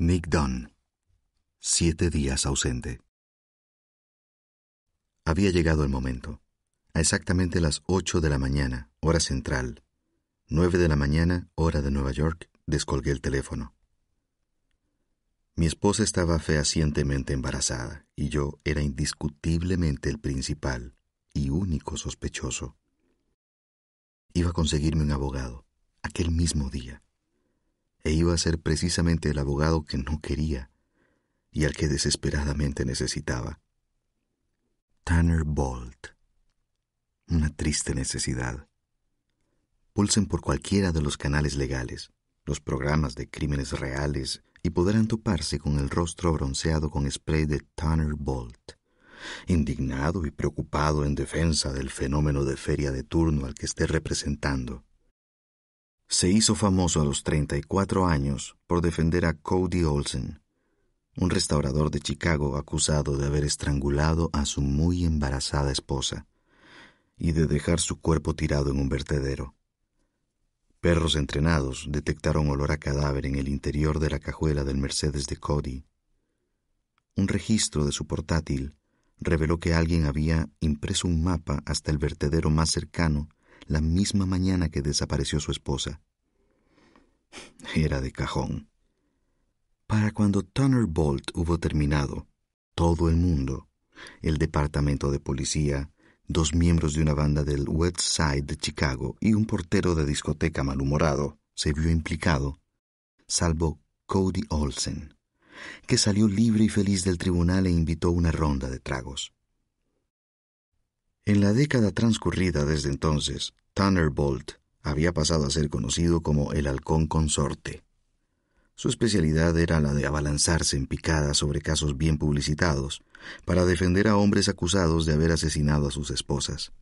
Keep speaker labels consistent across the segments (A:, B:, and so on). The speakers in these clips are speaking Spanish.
A: Nick Dunn. Siete días ausente. Había llegado el momento. A exactamente las ocho de la mañana, hora central, nueve de la mañana, hora de Nueva York, descolgué el teléfono. Mi esposa estaba fehacientemente embarazada y yo era indiscutiblemente el principal y único sospechoso. Iba a conseguirme un abogado aquel mismo día e iba a ser precisamente el abogado que no quería y al que desesperadamente necesitaba. Tanner Bolt. Una triste necesidad. Pulsen por cualquiera de los canales legales, los programas de crímenes reales, y podrán toparse con el rostro bronceado con spray de Tanner Bolt, indignado y preocupado en defensa del fenómeno de feria de turno al que esté representando se hizo famoso a los 34 años por defender a Cody Olsen, un restaurador de Chicago acusado de haber estrangulado a su muy embarazada esposa y de dejar su cuerpo tirado en un vertedero. Perros entrenados detectaron olor a cadáver en el interior de la cajuela del Mercedes de Cody. Un registro de su portátil reveló que alguien había impreso un mapa hasta el vertedero más cercano la misma mañana que desapareció su esposa. Era de cajón. Para cuando Tanner Bolt hubo terminado, todo el mundo, el departamento de policía, dos miembros de una banda del West Side de Chicago y un portero de discoteca malhumorado, se vio implicado, salvo Cody Olsen, que salió libre y feliz del tribunal e invitó una ronda de tragos. En la década transcurrida desde entonces, Tanner Bolt había pasado a ser conocido como el halcón consorte. Su especialidad era la de abalanzarse en picada sobre casos bien publicitados para defender a hombres acusados de haber asesinado a sus esposas.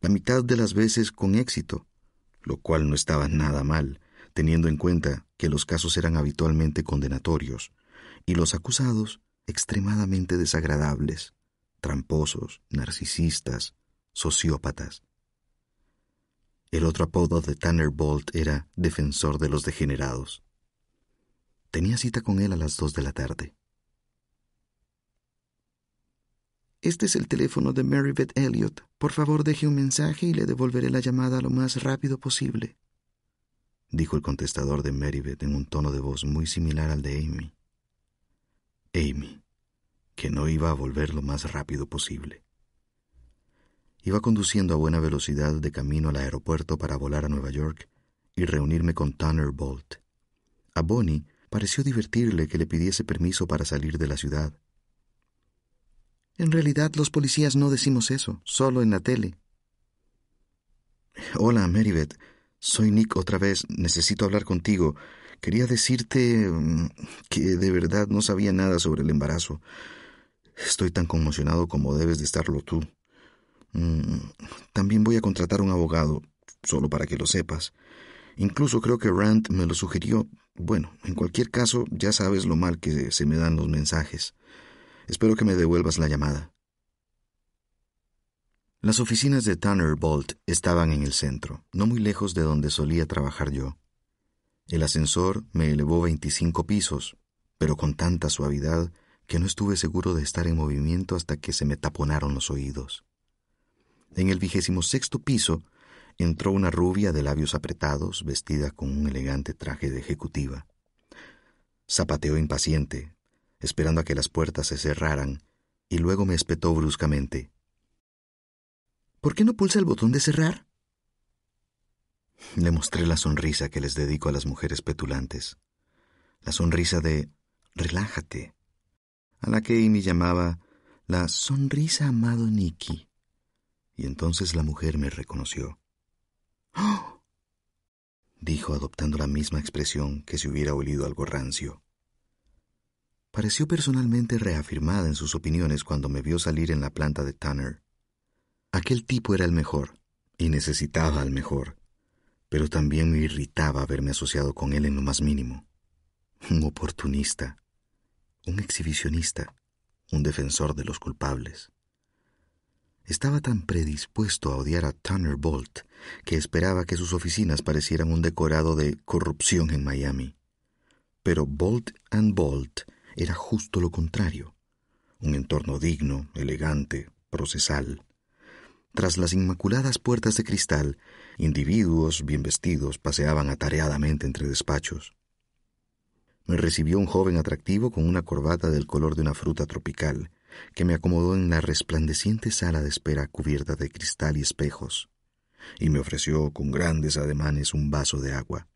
A: La mitad de las veces con éxito, lo cual no estaba nada mal, teniendo en cuenta que los casos eran habitualmente condenatorios y los acusados extremadamente desagradables tramposos, narcisistas, sociópatas. El otro apodo de Tanner Bolt era defensor de los degenerados. Tenía cita con él a las dos de la tarde.
B: Este es el teléfono de Mary Beth Elliot. Por favor, deje un mensaje y le devolveré la llamada lo más rápido posible,
A: dijo el contestador de Beth en un tono de voz muy similar al de Amy. Amy que no iba a volver lo más rápido posible. Iba conduciendo a buena velocidad de camino al aeropuerto para volar a Nueva York y reunirme con Tanner Bolt. A Bonnie pareció divertirle que le pidiese permiso para salir de la ciudad.
B: En realidad los policías no decimos eso, solo en la tele.
A: Hola, Marybeth. Soy Nick otra vez. Necesito hablar contigo. Quería decirte mm, que de verdad no sabía nada sobre el embarazo. Estoy tan conmocionado como debes de estarlo tú. Mm, también voy a contratar un abogado, solo para que lo sepas. Incluso creo que Rand me lo sugirió. Bueno, en cualquier caso, ya sabes lo mal que se me dan los mensajes. Espero que me devuelvas la llamada. Las oficinas de Tanner Bolt estaban en el centro, no muy lejos de donde solía trabajar yo. El ascensor me elevó 25 pisos, pero con tanta suavidad que no estuve seguro de estar en movimiento hasta que se me taponaron los oídos. En el vigésimo sexto piso entró una rubia de labios apretados, vestida con un elegante traje de ejecutiva. Zapateó impaciente, esperando a que las puertas se cerraran, y luego me espetó bruscamente.
C: ¿Por qué no pulsa el botón de cerrar?
A: Le mostré la sonrisa que les dedico a las mujeres petulantes. La sonrisa de relájate, a la que Amy llamaba la sonrisa amado Nicky. Y entonces la mujer me reconoció. ¡Oh! dijo adoptando la misma expresión que si hubiera olido algo rancio. Pareció personalmente reafirmada en sus opiniones cuando me vio salir en la planta de Tanner. Aquel tipo era el mejor, y necesitaba al mejor, pero también me irritaba haberme asociado con él en lo más mínimo. Un oportunista, un exhibicionista, un defensor de los culpables. Estaba tan predispuesto a odiar a Tanner Bolt que esperaba que sus oficinas parecieran un decorado de corrupción en Miami. Pero Bolt and Bolt era justo lo contrario, un entorno digno, elegante, procesal. Tras las inmaculadas puertas de cristal, individuos bien vestidos paseaban atareadamente entre despachos. Me recibió un joven atractivo con una corbata del color de una fruta tropical, que me acomodó en la resplandeciente sala de espera cubierta de cristal y espejos, y me ofreció con grandes ademanes un vaso de agua,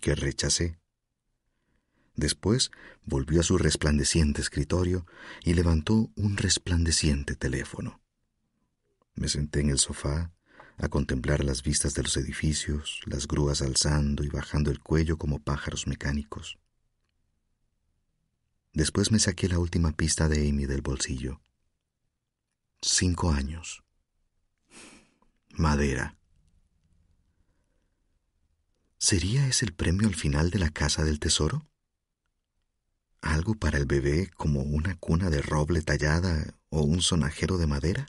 A: que rechacé. Después volvió a su resplandeciente escritorio y levantó un resplandeciente teléfono. Me senté en el sofá a contemplar las vistas de los edificios, las grúas alzando y bajando el cuello como pájaros mecánicos. Después me saqué la última pista de Amy del bolsillo. Cinco años. Madera. ¿Sería ese el premio al final de la casa del tesoro? ¿Algo para el bebé como una cuna de roble tallada o un sonajero de madera?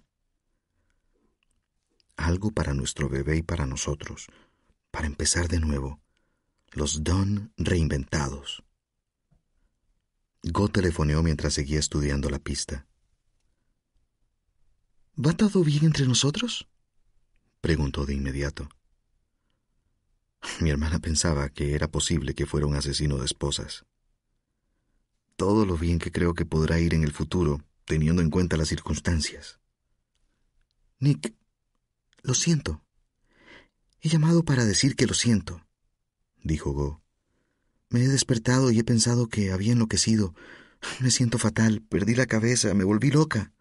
A: algo para nuestro bebé y para nosotros, para empezar de nuevo, los Don reinventados. Go telefoneó mientras seguía estudiando la pista.
C: ¿Va todo bien entre nosotros?
A: preguntó de inmediato. Mi hermana pensaba que era posible que fuera un asesino de esposas. Todo lo bien que creo que podrá ir en el futuro, teniendo en cuenta las circunstancias.
C: Nick, lo siento. He llamado para decir que lo siento, dijo Go. Me he despertado y he pensado que había enloquecido. Me siento fatal, perdí la cabeza, me volví loca.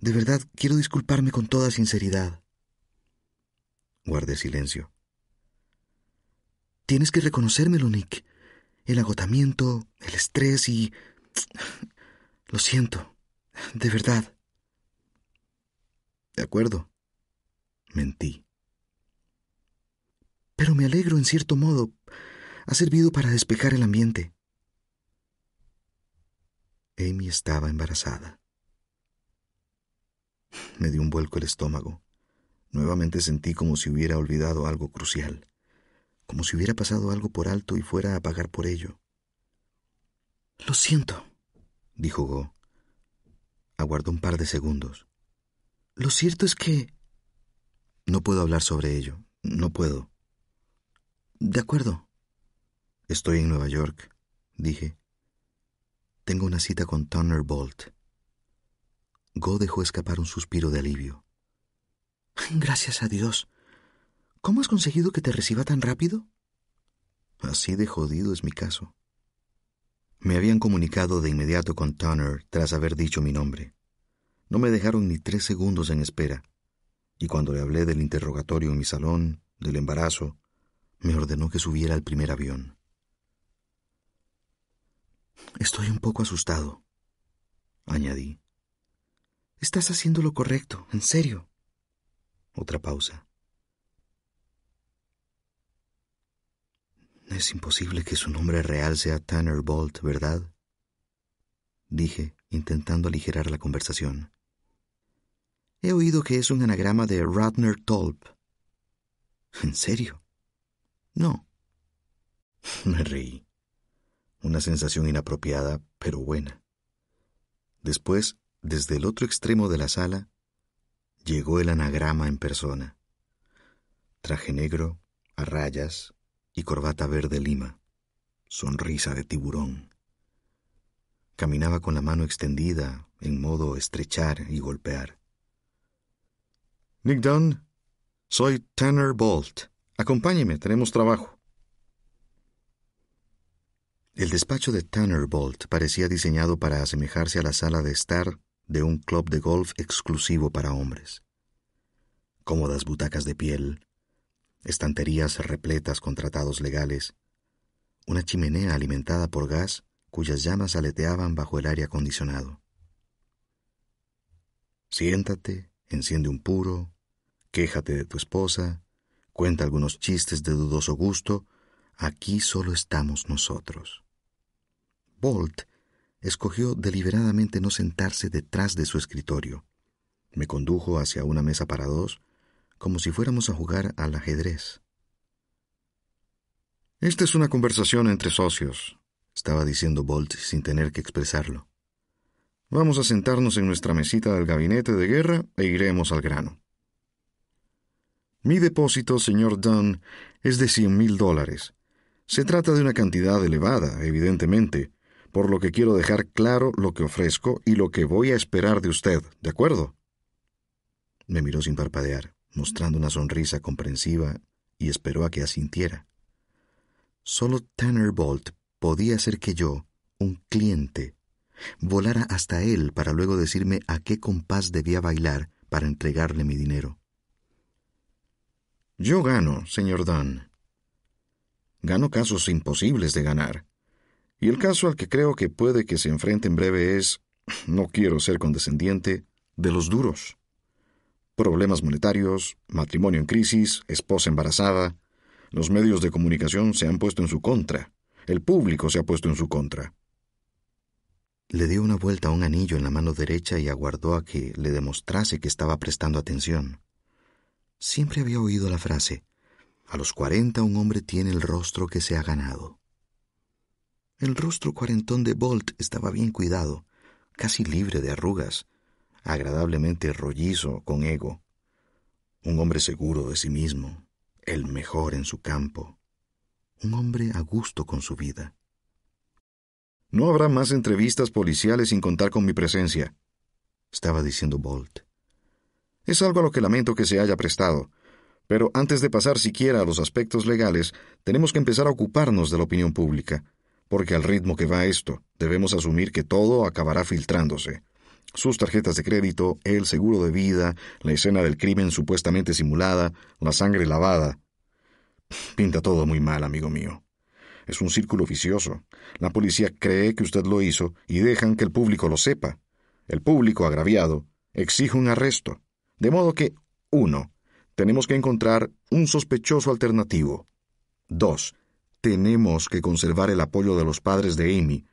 C: De verdad, quiero disculparme con toda sinceridad.
A: Guardé silencio.
C: Tienes que reconocérmelo, Nick. El agotamiento, el estrés y... Lo siento. De verdad.
A: De acuerdo. Mentí.
C: Pero me alegro en cierto modo. Ha servido para despejar el ambiente.
A: Amy estaba embarazada. Me dio un vuelco el estómago. Nuevamente sentí como si hubiera olvidado algo crucial, como si hubiera pasado algo por alto y fuera a pagar por ello.
C: Lo siento,
A: dijo Go. Aguardó un par de segundos.
C: Lo cierto es que
A: no puedo hablar sobre ello. No puedo.
C: De acuerdo.
A: Estoy en Nueva York, dije. Tengo una cita con Turner Bolt. Go dejó escapar un suspiro de alivio.
C: Gracias a Dios. ¿Cómo has conseguido que te reciba tan rápido?
A: Así de jodido es mi caso. Me habían comunicado de inmediato con Turner tras haber dicho mi nombre. No me dejaron ni tres segundos en espera y cuando le hablé del interrogatorio en mi salón, del embarazo, me ordenó que subiera al primer avión.
C: Estoy un poco asustado,
A: añadí.
C: Estás haciendo lo correcto, en serio.
A: Otra pausa. Es imposible que su nombre real sea Tanner Bolt, ¿verdad? Dije, intentando aligerar la conversación.
C: He oído que es un anagrama de Radner Tolp.
A: ¿En serio?
C: No.
A: Me reí. Una sensación inapropiada, pero buena. Después, desde el otro extremo de la sala, llegó el anagrama en persona. Traje negro, a rayas y corbata verde lima.
D: sonrisa de tiburón. Caminaba con la mano extendida, en modo estrechar y golpear.
A: Nick Dunn, soy Tanner Bolt. Acompáñeme, tenemos trabajo.
D: El despacho de Tanner Bolt parecía diseñado para asemejarse a la sala de estar de un club de golf exclusivo para hombres. Cómodas butacas de piel, estanterías repletas con tratados legales, una chimenea alimentada por gas cuyas llamas aleteaban bajo el aire acondicionado. Siéntate, enciende un puro, quéjate de tu esposa, cuenta algunos chistes de dudoso gusto, aquí solo estamos nosotros. Bolt escogió deliberadamente no sentarse detrás de su escritorio. Me condujo hacia una mesa para dos, como si fuéramos a jugar al ajedrez.
A: Esta es una conversación entre socios,
D: estaba diciendo Bolt sin tener que expresarlo.
A: Vamos a sentarnos en nuestra mesita del gabinete de guerra e iremos al grano. Mi depósito, señor Dunn, es de cien mil dólares. Se trata de una cantidad elevada, evidentemente, por lo que quiero dejar claro lo que ofrezco y lo que voy a esperar de usted, ¿de acuerdo?
D: Me miró sin parpadear, mostrando una sonrisa comprensiva, y esperó a que asintiera. Solo Tanner Bolt podía hacer que yo, un cliente, volara hasta él para luego decirme a qué compás debía bailar para entregarle mi dinero.
A: Yo gano, señor Dunn. Gano casos imposibles de ganar. Y el caso al que creo que puede que se enfrente en breve es, no quiero ser condescendiente, de los duros. Problemas monetarios, matrimonio en crisis, esposa embarazada. Los medios de comunicación se han puesto en su contra. El público se ha puesto en su contra.
D: Le dio una vuelta a un anillo en la mano derecha y aguardó a que le demostrase que estaba prestando atención. Siempre había oído la frase, a los cuarenta un hombre tiene el rostro que se ha ganado. El rostro cuarentón de Bolt estaba bien cuidado, casi libre de arrugas, agradablemente rollizo con ego. Un hombre seguro de sí mismo, el mejor en su campo. Un hombre a gusto con su vida.
A: No habrá más entrevistas policiales sin contar con mi presencia,
D: estaba diciendo Bolt.
A: Es algo a lo que lamento que se haya prestado, pero antes de pasar siquiera a los aspectos legales, tenemos que empezar a ocuparnos de la opinión pública porque al ritmo que va esto, debemos asumir que todo acabará filtrándose. Sus tarjetas de crédito, el seguro de vida, la escena del crimen supuestamente simulada, la sangre lavada. Pinta todo muy mal, amigo mío. Es un círculo vicioso. La policía cree que usted lo hizo y dejan que el público lo sepa. El público, agraviado, exige un arresto. De modo que, uno, tenemos que encontrar un sospechoso alternativo. Dos, tenemos que conservar el apoyo de los padres de Amy.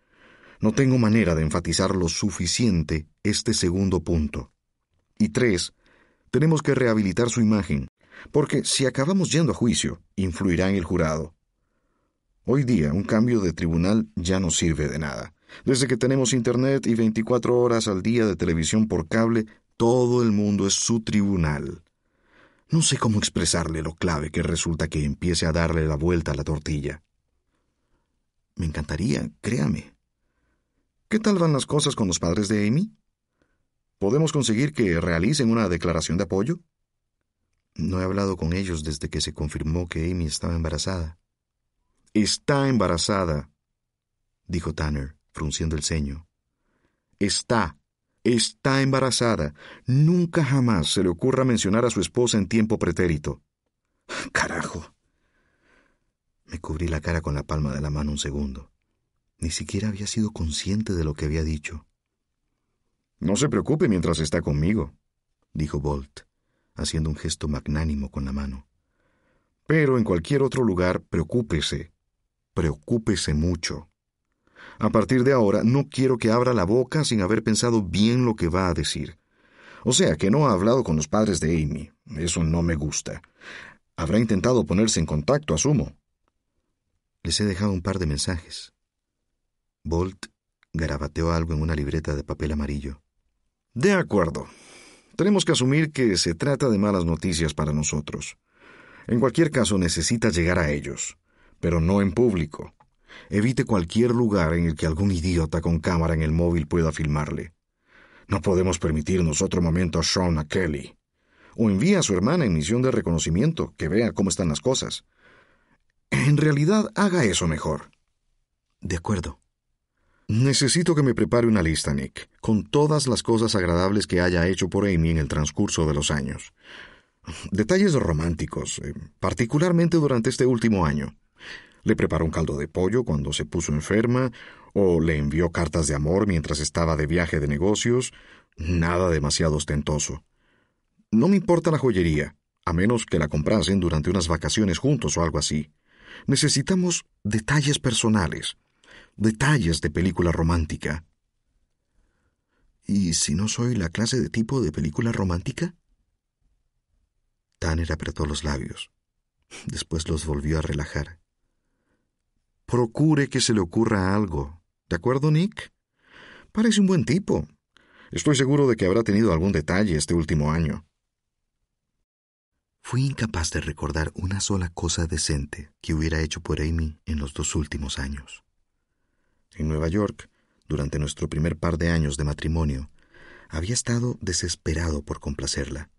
A: No tengo manera de enfatizar lo suficiente este segundo punto. Y tres, tenemos que rehabilitar su imagen, porque si acabamos yendo a juicio, influirá en el jurado. Hoy día un cambio de tribunal ya no sirve de nada. Desde que tenemos Internet y 24 horas al día de televisión por cable, todo el mundo es su tribunal. No sé cómo expresarle lo clave que resulta que empiece a darle la vuelta a la tortilla.
D: Me encantaría, créame.
A: ¿Qué tal van las cosas con los padres de Amy? ¿Podemos conseguir que realicen una declaración de apoyo?
D: No he hablado con ellos desde que se confirmó que Amy estaba embarazada.
A: Está embarazada,
D: dijo Tanner, frunciendo el ceño.
A: Está Está embarazada. Nunca jamás se le ocurra mencionar a su esposa en tiempo pretérito.
D: Carajo. Me cubrí la cara con la palma de la mano un segundo. Ni siquiera había sido consciente de lo que había dicho.
A: No se preocupe mientras está conmigo,
D: dijo Bolt, haciendo un gesto magnánimo con la mano.
A: Pero en cualquier otro lugar, preocúpese. Preocúpese mucho. A partir de ahora no quiero que abra la boca sin haber pensado bien lo que va a decir. O sea, que no ha hablado con los padres de Amy. Eso no me gusta. Habrá intentado ponerse en contacto, asumo.
D: Les he dejado un par de mensajes. Bolt garabateó algo en una libreta de papel amarillo.
A: De acuerdo. Tenemos que asumir que se trata de malas noticias para nosotros. En cualquier caso, necesita llegar a ellos, pero no en público.
E: Evite cualquier lugar en el que algún idiota con cámara en el móvil pueda filmarle. No podemos permitirnos otro momento a Sean a Kelly. O envía a su hermana en misión de reconocimiento, que vea cómo están las cosas. En realidad, haga eso mejor.
A: De acuerdo.
E: Necesito que me prepare una lista, Nick, con todas las cosas agradables que haya hecho por Amy en el transcurso de los años. Detalles románticos, eh, particularmente durante este último año. Le preparó un caldo de pollo cuando se puso enferma, o le envió cartas de amor mientras estaba de viaje de negocios. Nada demasiado ostentoso. No me importa la joyería, a menos que la comprasen durante unas vacaciones juntos o algo así. Necesitamos detalles personales, detalles de película romántica.
A: ¿Y si no soy la clase de tipo de película romántica? Tanner apretó los labios. Después los volvió a relajar.
E: Procure que se le ocurra algo. ¿De acuerdo, Nick? Parece un buen tipo. Estoy seguro de que habrá tenido algún detalle este último año.
A: Fui incapaz de recordar una sola cosa decente que hubiera hecho por Amy en los dos últimos años. En Nueva York, durante nuestro primer par de años de matrimonio, había estado desesperado por complacerla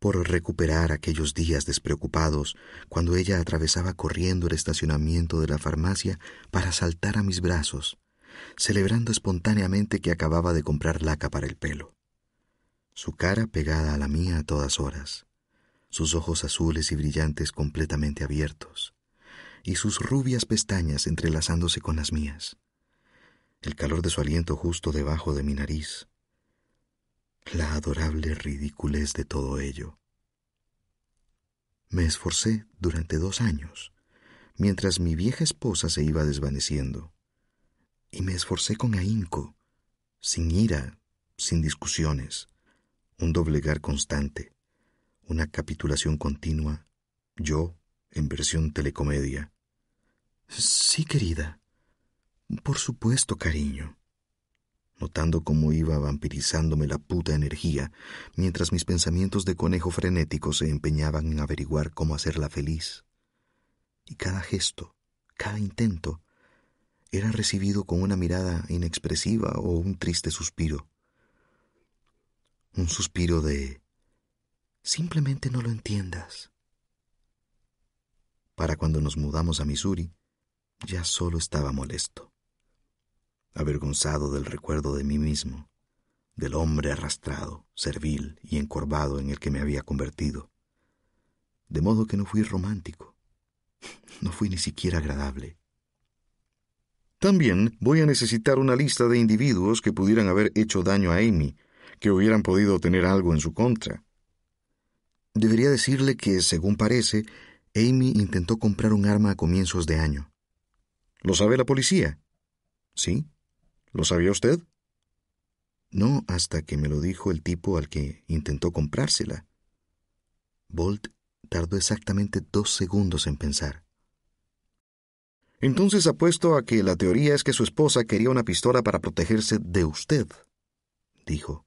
A: por recuperar aquellos días despreocupados cuando ella atravesaba corriendo el estacionamiento de la farmacia para saltar a mis brazos, celebrando espontáneamente que acababa de comprar laca para el pelo. Su cara pegada a la mía a todas horas, sus ojos azules y brillantes completamente abiertos, y sus rubias pestañas entrelazándose con las mías, el calor de su aliento justo debajo de mi nariz, la adorable ridiculez de todo ello. Me esforcé durante dos años, mientras mi vieja esposa se iba desvaneciendo, y me esforcé con ahínco, sin ira, sin discusiones, un doblegar constante, una capitulación continua, yo en versión telecomedia. Sí, querida. Por supuesto, cariño notando cómo iba vampirizándome la puta energía, mientras mis pensamientos de conejo frenético se empeñaban en averiguar cómo hacerla feliz. Y cada gesto, cada intento, era recibido con una mirada inexpresiva o un triste suspiro. Un suspiro de simplemente no lo entiendas. Para cuando nos mudamos a Missouri, ya solo estaba molesto avergonzado del recuerdo de mí mismo, del hombre arrastrado, servil y encorvado en el que me había convertido. De modo que no fui romántico, no fui ni siquiera agradable.
E: También voy a necesitar una lista de individuos que pudieran haber hecho daño a Amy, que hubieran podido tener algo en su contra.
A: Debería decirle que, según parece, Amy intentó comprar un arma a comienzos de año.
E: ¿Lo sabe la policía?
A: Sí.
E: ¿Lo sabía usted?
A: No, hasta que me lo dijo el tipo al que intentó comprársela. Bolt tardó exactamente dos segundos en pensar.
E: Entonces apuesto a que la teoría es que su esposa quería una pistola para protegerse de usted, dijo.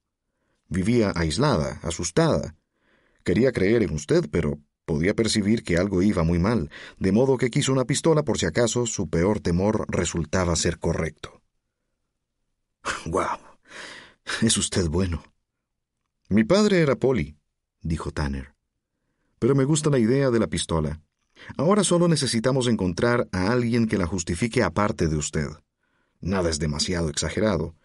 E: Vivía aislada, asustada. Quería creer en usted, pero podía percibir que algo iba muy mal, de modo que quiso una pistola por si acaso su peor temor resultaba ser correcto.
A: ¡Guau! Es usted bueno.
E: Mi padre era poli,
A: dijo Tanner.
E: Pero me gusta la idea de la pistola. Ahora solo necesitamos encontrar a alguien que la justifique aparte de usted. Nada es demasiado exagerado.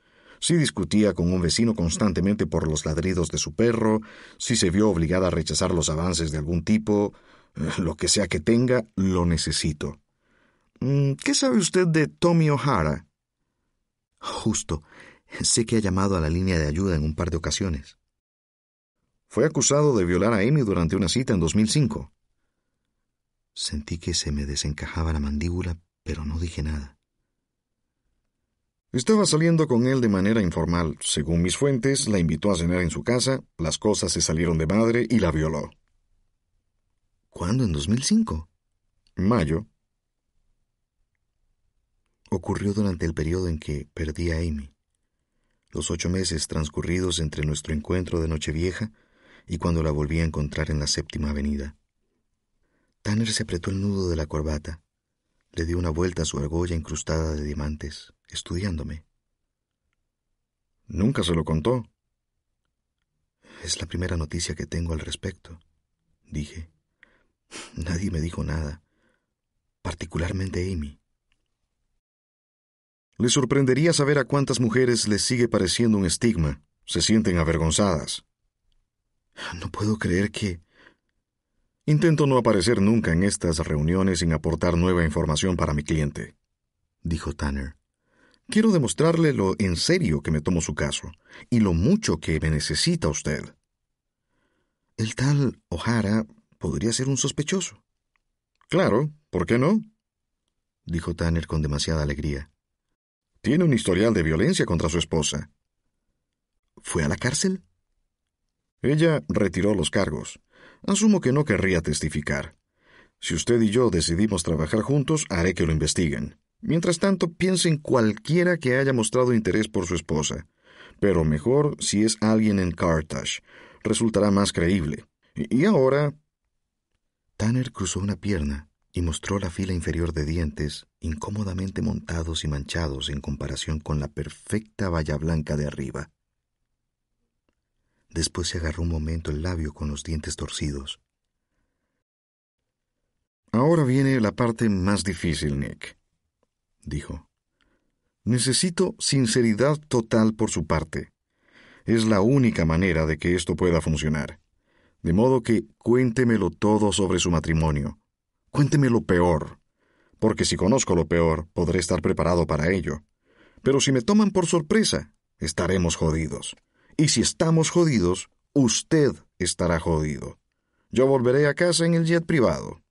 E: Si discutía con un vecino constantemente por los ladridos de su perro, si se vio obligada a rechazar los avances de algún tipo, eh, lo que sea que tenga, lo necesito. Mm, ¿Qué sabe usted de Tommy O'Hara?
A: Justo. Sé que ha llamado a la línea de ayuda en un par de ocasiones.
E: Fue acusado de violar a Amy durante una cita en 2005.
A: Sentí que se me desencajaba la mandíbula, pero no dije nada.
E: Estaba saliendo con él de manera informal. Según mis fuentes, la invitó a cenar en su casa, las cosas se salieron de madre y la violó.
A: ¿Cuándo? ¿En 2005?
E: Mayo
A: ocurrió durante el periodo en que perdí a Amy. Los ocho meses transcurridos entre nuestro encuentro de Nochevieja y cuando la volví a encontrar en la séptima avenida. Tanner se apretó el nudo de la corbata, Le dio una vuelta a su argolla incrustada de diamantes, estudiándome.
E: Nunca se lo contó.
A: Es la primera noticia que tengo al respecto, dije. Nadie me dijo nada, particularmente Amy.
E: Le sorprendería saber a cuántas mujeres les sigue pareciendo un estigma. Se sienten avergonzadas.
A: No puedo creer que...
E: Intento no aparecer nunca en estas reuniones sin aportar nueva información para mi cliente,
A: dijo Tanner.
E: Quiero demostrarle lo en serio que me tomo su caso y lo mucho que me necesita usted.
A: El tal O'Hara podría ser un sospechoso.
E: Claro, ¿por qué no?
A: dijo Tanner con demasiada alegría.
E: Tiene un historial de violencia contra su esposa.
A: ¿Fue a la cárcel?
E: Ella retiró los cargos. Asumo que no querría testificar. Si usted y yo decidimos trabajar juntos, haré que lo investiguen. Mientras tanto, piense en cualquiera que haya mostrado interés por su esposa. Pero mejor si es alguien en Carthage. Resultará más creíble. Y ahora...
A: Tanner cruzó una pierna y mostró la fila inferior de dientes, incómodamente montados y manchados en comparación con la perfecta valla blanca de arriba. Después se agarró un momento el labio con los dientes torcidos.
E: Ahora viene la parte más difícil, Nick, dijo. Necesito sinceridad total por su parte. Es la única manera de que esto pueda funcionar. De modo que cuéntemelo todo sobre su matrimonio. Cuénteme lo peor, porque si conozco lo peor, podré estar preparado para ello. Pero si me toman por sorpresa, estaremos jodidos. Y si estamos jodidos, usted estará jodido. Yo volveré a casa en el jet privado.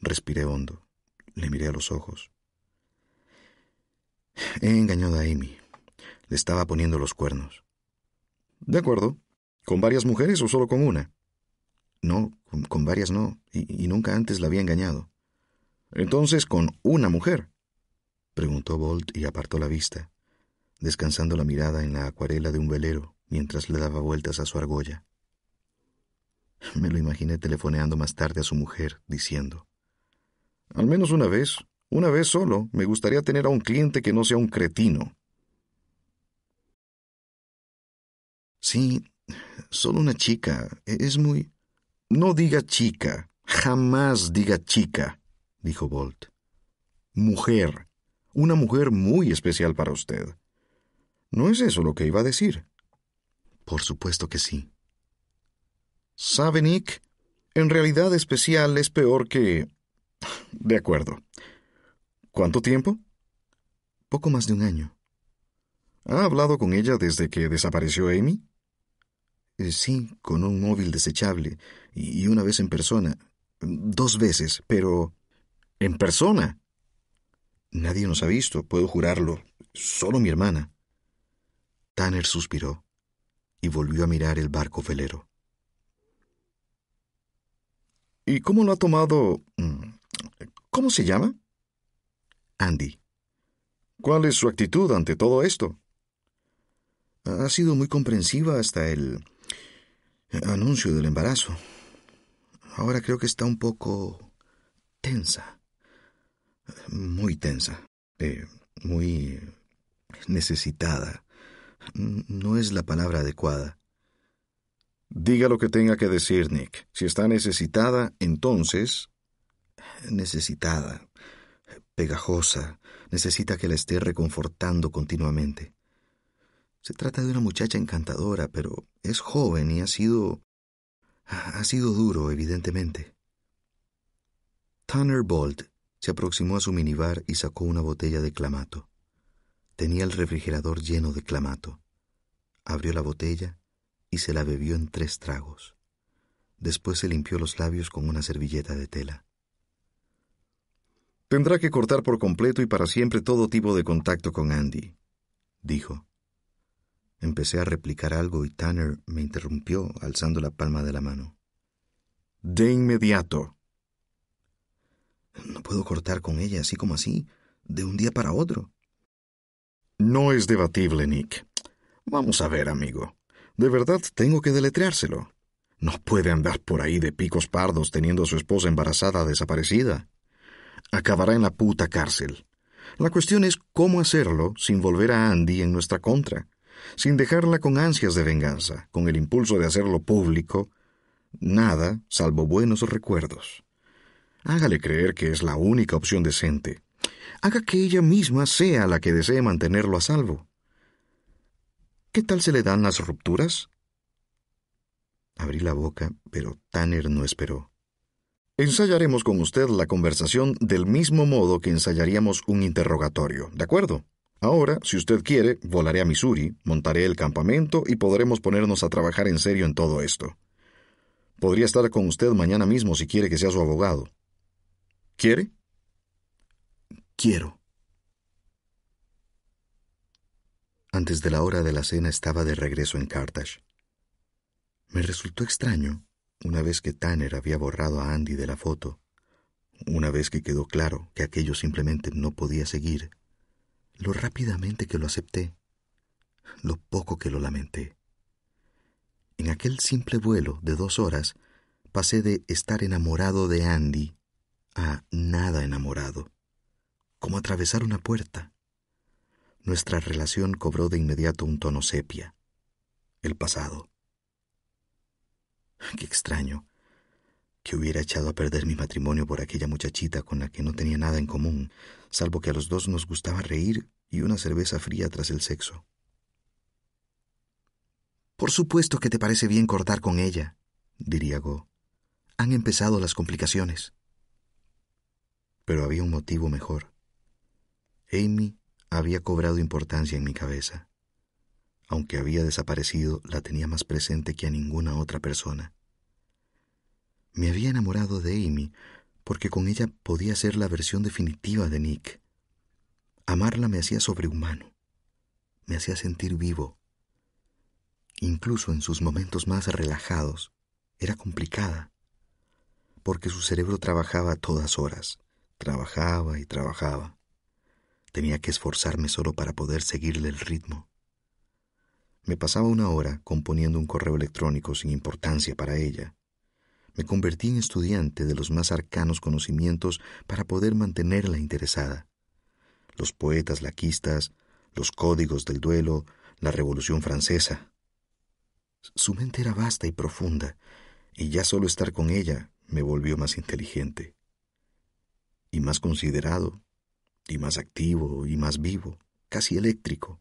A: Respiré hondo. Le miré a los ojos. He engañado a Amy. Le estaba poniendo los cuernos.
E: De acuerdo. ¿Con varias mujeres o solo con una?
A: No, con, varias no, y, y, nunca antes la había engañado.
E: Entonces, con una mujer.
A: Preguntó Bolt y apartó la vista descansando la mirada en la acuarela de un velero mientras le daba vueltas a su argolla. Me lo imaginé telefoneando más tarde a su mujer, diciendo,
E: Al menos una vez, una vez solo, me gustaría tener a un cliente que no sea un cretino.
A: Sí, solo una chica. E-, es muy...
E: No diga chica, jamás diga chica, dijo Bolt. Mujer, una mujer muy especial para usted. ¿No es eso lo que iba a decir?
A: Por supuesto que sí.
E: ¿Sabe, Nick? En realidad especial es peor que... De acuerdo. ¿Cuánto tiempo?
A: Poco más de un año.
E: ¿Ha hablado con ella desde que desapareció Amy?
A: Eh, sí, con un móvil desechable, y una vez en persona. Dos veces, pero...
E: ¿En persona?
A: Nadie nos ha visto, puedo jurarlo. Solo mi hermana. Tanner suspiró y volvió a mirar el barco velero.
E: ¿Y cómo lo ha tomado... Mm, ¿Cómo se llama?
A: Andy.
E: ¿Cuál es su actitud ante todo esto?
A: Ha sido muy comprensiva hasta el anuncio del embarazo. Ahora creo que está un poco tensa. Muy tensa. Eh, muy necesitada. No es la palabra adecuada.
E: Diga lo que tenga que decir, Nick. Si está necesitada, entonces...
A: Necesitada, pegajosa, necesita que la esté reconfortando continuamente. Se trata de una muchacha encantadora, pero es joven y ha sido... ha sido duro, evidentemente. Tanner Bolt se aproximó a su minibar y sacó una botella de clamato. Tenía el refrigerador lleno de clamato. Abrió la botella y se la bebió en tres tragos. Después se limpió los labios con una servilleta de tela.
E: Tendrá que cortar por completo y para siempre todo tipo de contacto con Andy, dijo.
A: Empecé a replicar algo y Tanner me interrumpió alzando la palma de la mano.
E: De inmediato.
A: No puedo cortar con ella así como así, de un día para otro.
E: No es debatible, Nick. Vamos a ver, amigo. De verdad tengo que deletreárselo. No puede andar por ahí de picos pardos teniendo a su esposa embarazada desaparecida. acabará en la puta cárcel. La cuestión es cómo hacerlo sin volver a Andy en nuestra contra, sin dejarla con ansias de venganza, con el impulso de hacerlo público. Nada salvo buenos recuerdos. Hágale creer que es la única opción decente. Haga que ella misma sea la que desee mantenerlo a salvo. ¿Qué tal se le dan las rupturas? Abrí la boca, pero Tanner no esperó. Ensayaremos con usted la conversación del mismo modo que ensayaríamos un interrogatorio, ¿de acuerdo? Ahora, si usted quiere, volaré a Missouri, montaré el campamento y podremos ponernos a trabajar en serio en todo esto. Podría estar con usted mañana mismo si quiere que sea su abogado. ¿Quiere?
A: Quiero. Antes de la hora de la cena estaba de regreso en Carthage. Me resultó extraño, una vez que Tanner había borrado a Andy de la foto, una vez que quedó claro que aquello simplemente no podía seguir, lo rápidamente que lo acepté, lo poco que lo lamenté. En aquel simple vuelo de dos horas pasé de estar enamorado de Andy a nada enamorado, como atravesar una puerta. Nuestra relación cobró de inmediato un tono sepia, el pasado. Qué extraño que hubiera echado a perder mi matrimonio por aquella muchachita con la que no tenía nada en común, salvo que a los dos nos gustaba reír y una cerveza fría tras el sexo. Por supuesto que te parece bien cortar con ella, diría Go. Han empezado las complicaciones. Pero había un motivo mejor. Amy había cobrado importancia en mi cabeza aunque había desaparecido, la tenía más presente que a ninguna otra persona. Me había enamorado de Amy porque con ella podía ser la versión definitiva de Nick. Amarla me hacía sobrehumano, me hacía sentir vivo. Incluso en sus momentos más relajados, era complicada, porque su cerebro trabajaba a todas horas, trabajaba y trabajaba. Tenía que esforzarme solo para poder seguirle el ritmo. Me pasaba una hora componiendo un correo electrónico sin importancia para ella. Me convertí en estudiante de los más arcanos conocimientos para poder mantenerla interesada. Los poetas laquistas, los códigos del duelo, la Revolución Francesa. Su mente era vasta y profunda, y ya solo estar con ella me volvió más inteligente. Y más considerado, y más activo, y más vivo, casi eléctrico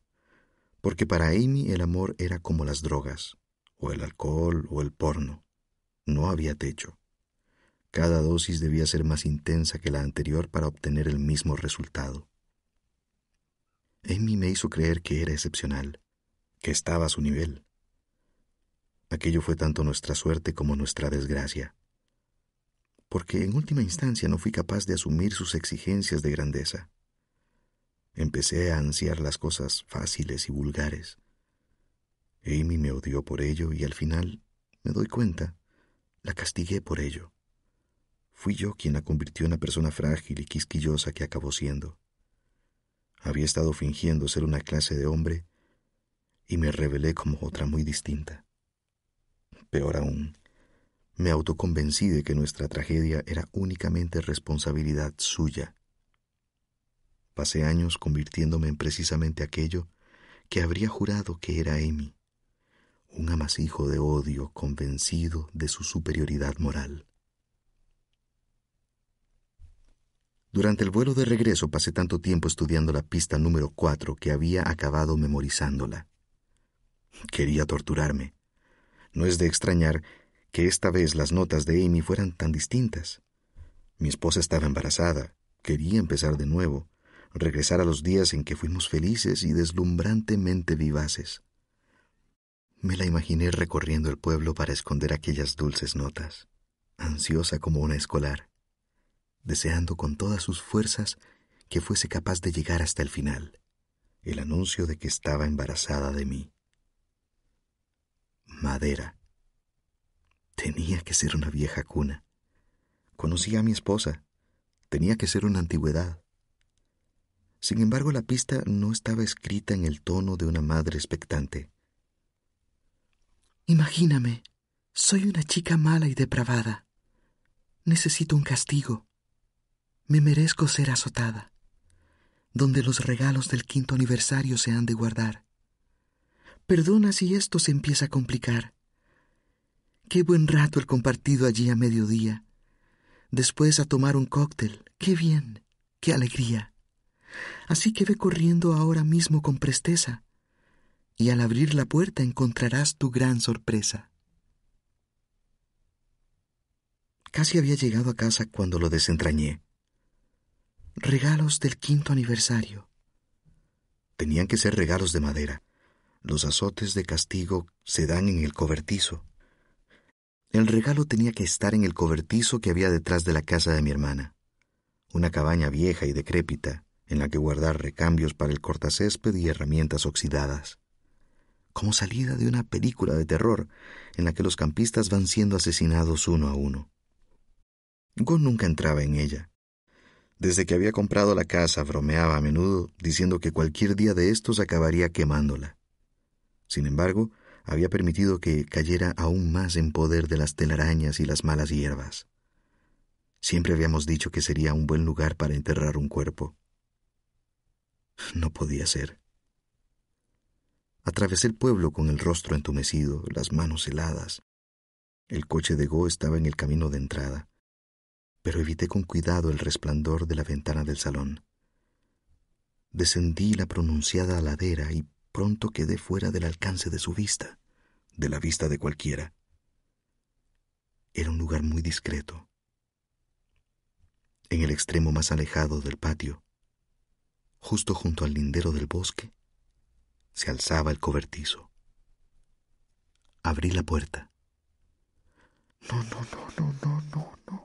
A: porque para Amy el amor era como las drogas, o el alcohol, o el porno. No había techo. Cada dosis debía ser más intensa que la anterior para obtener el mismo resultado. Amy me hizo creer que era excepcional, que estaba a su nivel. Aquello fue tanto nuestra suerte como nuestra desgracia, porque en última instancia no fui capaz de asumir sus exigencias de grandeza. Empecé a ansiar las cosas fáciles y vulgares. Amy me odió por ello y al final, me doy cuenta, la castigué por ello. Fui yo quien la convirtió en la persona frágil y quisquillosa que acabó siendo. Había estado fingiendo ser una clase de hombre y me revelé como otra muy distinta. Peor aún, me autoconvencí de que nuestra tragedia era únicamente responsabilidad suya Pasé años convirtiéndome en precisamente aquello que habría jurado que era Amy, un amasijo de odio convencido de su superioridad moral. Durante el vuelo de regreso pasé tanto tiempo estudiando la pista número cuatro que había acabado memorizándola. Quería torturarme. No es de extrañar que esta vez las notas de Amy fueran tan distintas. Mi esposa estaba embarazada, quería empezar de nuevo, regresar a los días en que fuimos felices y deslumbrantemente vivaces. Me la imaginé recorriendo el pueblo para esconder aquellas dulces notas, ansiosa como una escolar, deseando con todas sus fuerzas que fuese capaz de llegar hasta el final, el anuncio de que estaba embarazada de mí. Madera. Tenía que ser una vieja cuna. Conocía a mi esposa. Tenía que ser una antigüedad. Sin embargo, la pista no estaba escrita en el tono de una madre expectante. Imagíname, soy una chica mala y depravada. Necesito un castigo. Me merezco ser azotada, donde los regalos del quinto aniversario se han de guardar. Perdona si esto se empieza a complicar. Qué buen rato el compartido allí a mediodía. Después a tomar un cóctel. Qué bien, qué alegría. Así que ve corriendo ahora mismo con presteza, y al abrir la puerta encontrarás tu gran sorpresa. Casi había llegado a casa cuando lo desentrañé. Regalos del quinto aniversario. Tenían que ser regalos de madera. Los azotes de castigo se dan en el cobertizo. El regalo tenía que estar en el cobertizo que había detrás de la casa de mi hermana. Una cabaña vieja y decrépita, en la que guardar recambios para el cortacésped y herramientas oxidadas. Como salida de una película de terror en la que los campistas van siendo asesinados uno a uno. Go nunca entraba en ella. Desde que había comprado la casa bromeaba a menudo diciendo que cualquier día de estos acabaría quemándola. Sin embargo, había permitido que cayera aún más en poder de las telarañas y las malas hierbas. Siempre habíamos dicho que sería un buen lugar para enterrar un cuerpo. No podía ser. Atravesé el pueblo con el rostro entumecido, las manos heladas. El coche de Go estaba en el camino de entrada pero evité con cuidado el resplandor de la ventana del salón. Descendí la pronunciada ladera y pronto quedé fuera del alcance de su vista, de la vista de cualquiera. Era un lugar muy discreto. En el extremo más alejado del patio, justo junto al lindero del bosque, se alzaba el cobertizo. Abrí la puerta. No, no, no, no, no, no, no.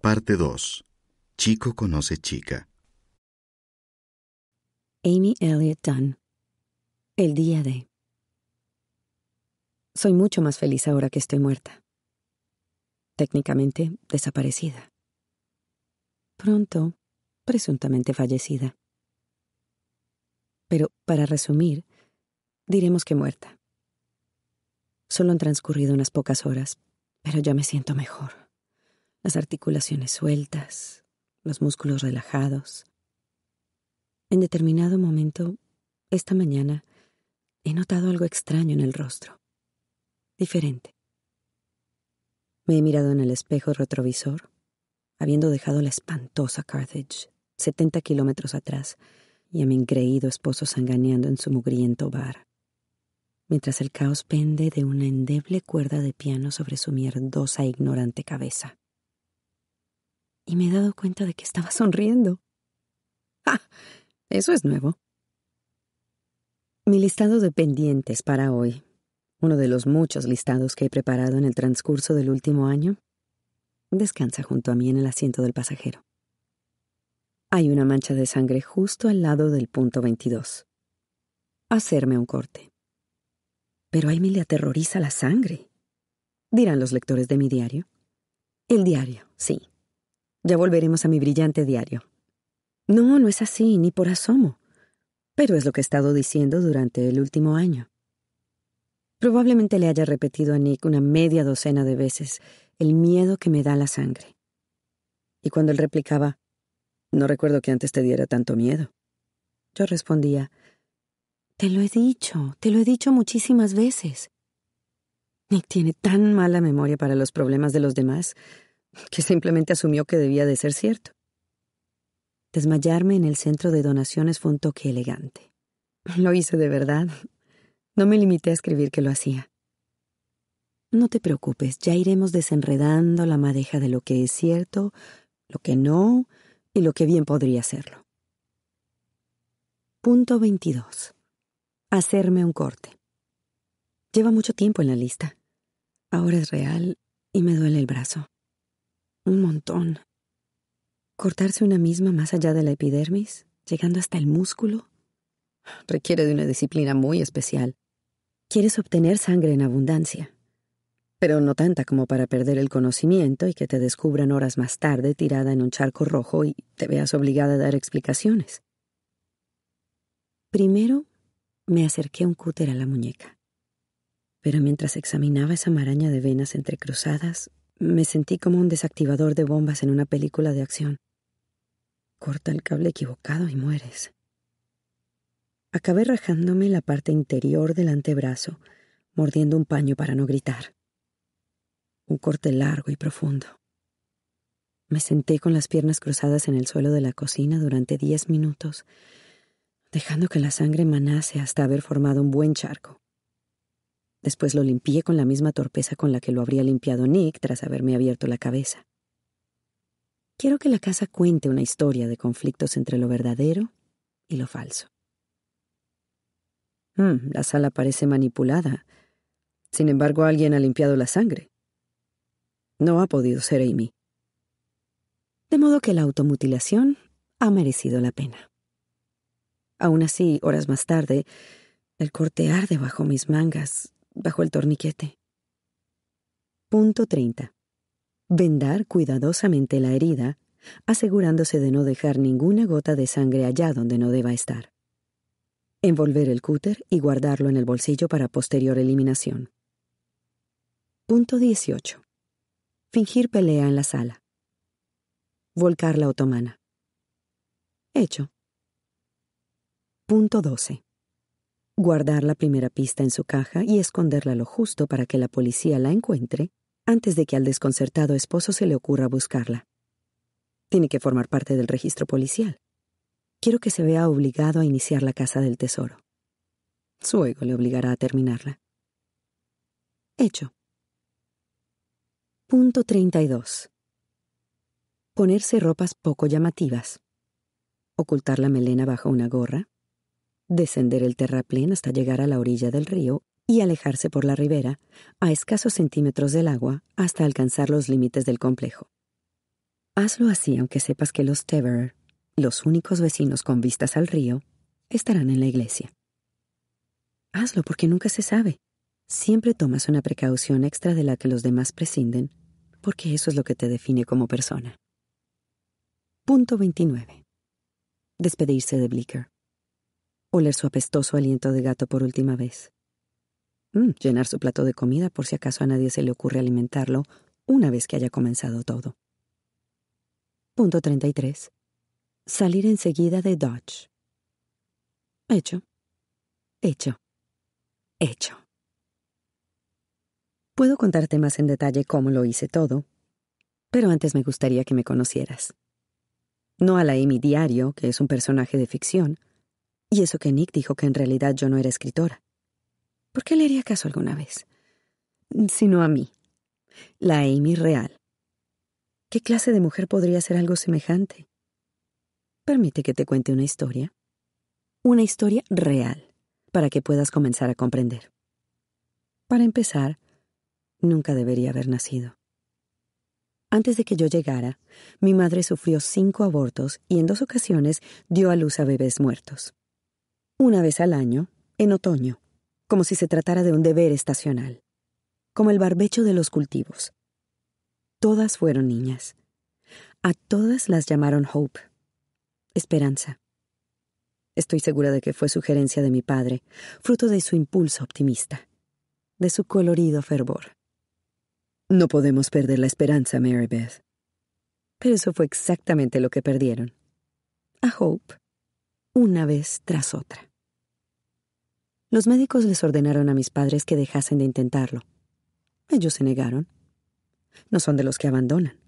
F: Parte 2. Chico conoce chica.
G: Amy Elliott Dunn. El día de. Soy mucho más feliz ahora que estoy muerta. Técnicamente desaparecida. Pronto, presuntamente fallecida. Pero, para resumir, diremos que muerta. Solo han transcurrido unas pocas horas, pero ya me siento mejor las articulaciones sueltas, los músculos relajados. En determinado momento, esta mañana, he notado algo extraño en el rostro, diferente. Me he mirado en el espejo retrovisor, habiendo dejado la espantosa Carthage, setenta kilómetros atrás, y a mi increído esposo sanganeando en su mugriento bar, mientras el caos pende de una endeble cuerda de piano sobre su mierdosa e ignorante cabeza y me he dado cuenta de que estaba sonriendo. ¡Ah! Eso es nuevo. Mi listado de pendientes para hoy, uno de los muchos listados que he preparado en el transcurso del último año, descansa junto a mí en el asiento del pasajero. Hay una mancha de sangre justo al lado del punto 22. Hacerme un corte. Pero a mí le aterroriza la sangre, dirán los lectores de mi diario. El diario, sí, ya volveremos a mi brillante diario. No, no es así, ni por asomo. Pero es lo que he estado diciendo durante el último año. Probablemente le haya repetido a Nick una media docena de veces el miedo que me da la sangre. Y cuando él replicaba, no recuerdo que antes te diera tanto miedo, yo respondía, te lo he dicho, te lo he dicho muchísimas veces. Nick tiene tan mala memoria para los problemas de los demás que simplemente asumió que debía de ser cierto. Desmayarme en el centro de donaciones fue un toque elegante. Lo hice de verdad. No me limité a escribir que lo hacía. No te preocupes, ya iremos desenredando la madeja de lo que es cierto, lo que no y lo que bien podría serlo. Punto 22. Hacerme un corte. Lleva mucho tiempo en la lista. Ahora es real y me duele el brazo. Un montón. Cortarse una misma más allá de la epidermis, llegando hasta el músculo, requiere de una disciplina muy especial. Quieres obtener sangre en abundancia, pero no tanta como para perder el conocimiento y que te descubran horas más tarde tirada en un charco rojo y te veas obligada a dar explicaciones. Primero me acerqué un cúter a la muñeca pero mientras examinaba esa maraña de venas entrecruzadas, me sentí como un desactivador de bombas en una película de acción. Corta el cable equivocado y mueres. Acabé rajándome la parte interior del antebrazo, mordiendo un paño para no gritar. Un corte largo y profundo. Me senté con las piernas cruzadas en el suelo de la cocina durante diez minutos, dejando que la sangre manase hasta haber formado un buen charco. Después lo limpié con la misma torpeza con la que lo habría limpiado Nick tras haberme abierto la cabeza. Quiero que la casa cuente una historia de conflictos entre lo verdadero y lo falso. Mm, la sala parece manipulada. Sin embargo, alguien ha limpiado la sangre. No ha podido ser Amy. De modo que la automutilación ha merecido la pena. Aún así, horas más tarde, el corte arde bajo mis mangas bajo el torniquete. Punto 30. Vendar cuidadosamente la herida, asegurándose de no dejar ninguna gota de sangre allá donde no deba estar. Envolver el cúter y guardarlo en el bolsillo para posterior eliminación. Punto 18. Fingir pelea en la sala. Volcar la otomana. Hecho. Punto 12 guardar la primera pista en su caja y esconderla lo justo para que la policía la encuentre antes de que al desconcertado esposo se le ocurra buscarla. Tiene que formar parte del registro policial. Quiero que se vea obligado a iniciar la casa del tesoro. Su ego le obligará a terminarla. Hecho. Punto 32. Ponerse ropas poco llamativas. Ocultar la melena bajo una gorra descender el terraplén hasta llegar a la orilla del río y alejarse por la ribera, a escasos centímetros del agua, hasta alcanzar los límites del complejo. Hazlo así aunque sepas que los Teverer, los únicos vecinos con vistas al río, estarán en la iglesia. Hazlo porque nunca se sabe. Siempre tomas una precaución extra de la que los demás prescinden, porque eso es lo que te define como persona. Punto 29. Despedirse de Bleecker oler su apestoso aliento de gato por última vez. Mm, llenar su plato de comida por si acaso a nadie se le ocurre alimentarlo una vez que haya comenzado todo. Punto 33. Salir enseguida de Dodge. Hecho. Hecho. Hecho. Puedo contarte más en detalle cómo lo hice todo, pero antes me gustaría que me conocieras. No a la Amy Diario, que es un personaje de ficción, y eso que Nick dijo que en realidad yo no era escritora. ¿Por qué le haría caso alguna vez? Sino a mí, la Amy real. ¿Qué clase de mujer podría ser algo semejante? Permite que te cuente una historia. Una historia real, para que puedas comenzar a comprender. Para empezar, nunca debería haber nacido. Antes de que yo llegara, mi madre sufrió cinco abortos y en dos ocasiones dio a luz a bebés muertos una vez al año, en otoño, como si se tratara de un deber estacional, como el barbecho de los cultivos. Todas fueron niñas. A todas las llamaron Hope, esperanza. Estoy segura de que fue sugerencia de mi padre, fruto de su impulso optimista, de su colorido fervor. No podemos perder la esperanza, Mary Beth. Pero eso fue exactamente lo que perdieron. A Hope, una vez tras otra. Los médicos les ordenaron a mis padres que dejasen de intentarlo. Ellos se negaron. No son de los que abandonan.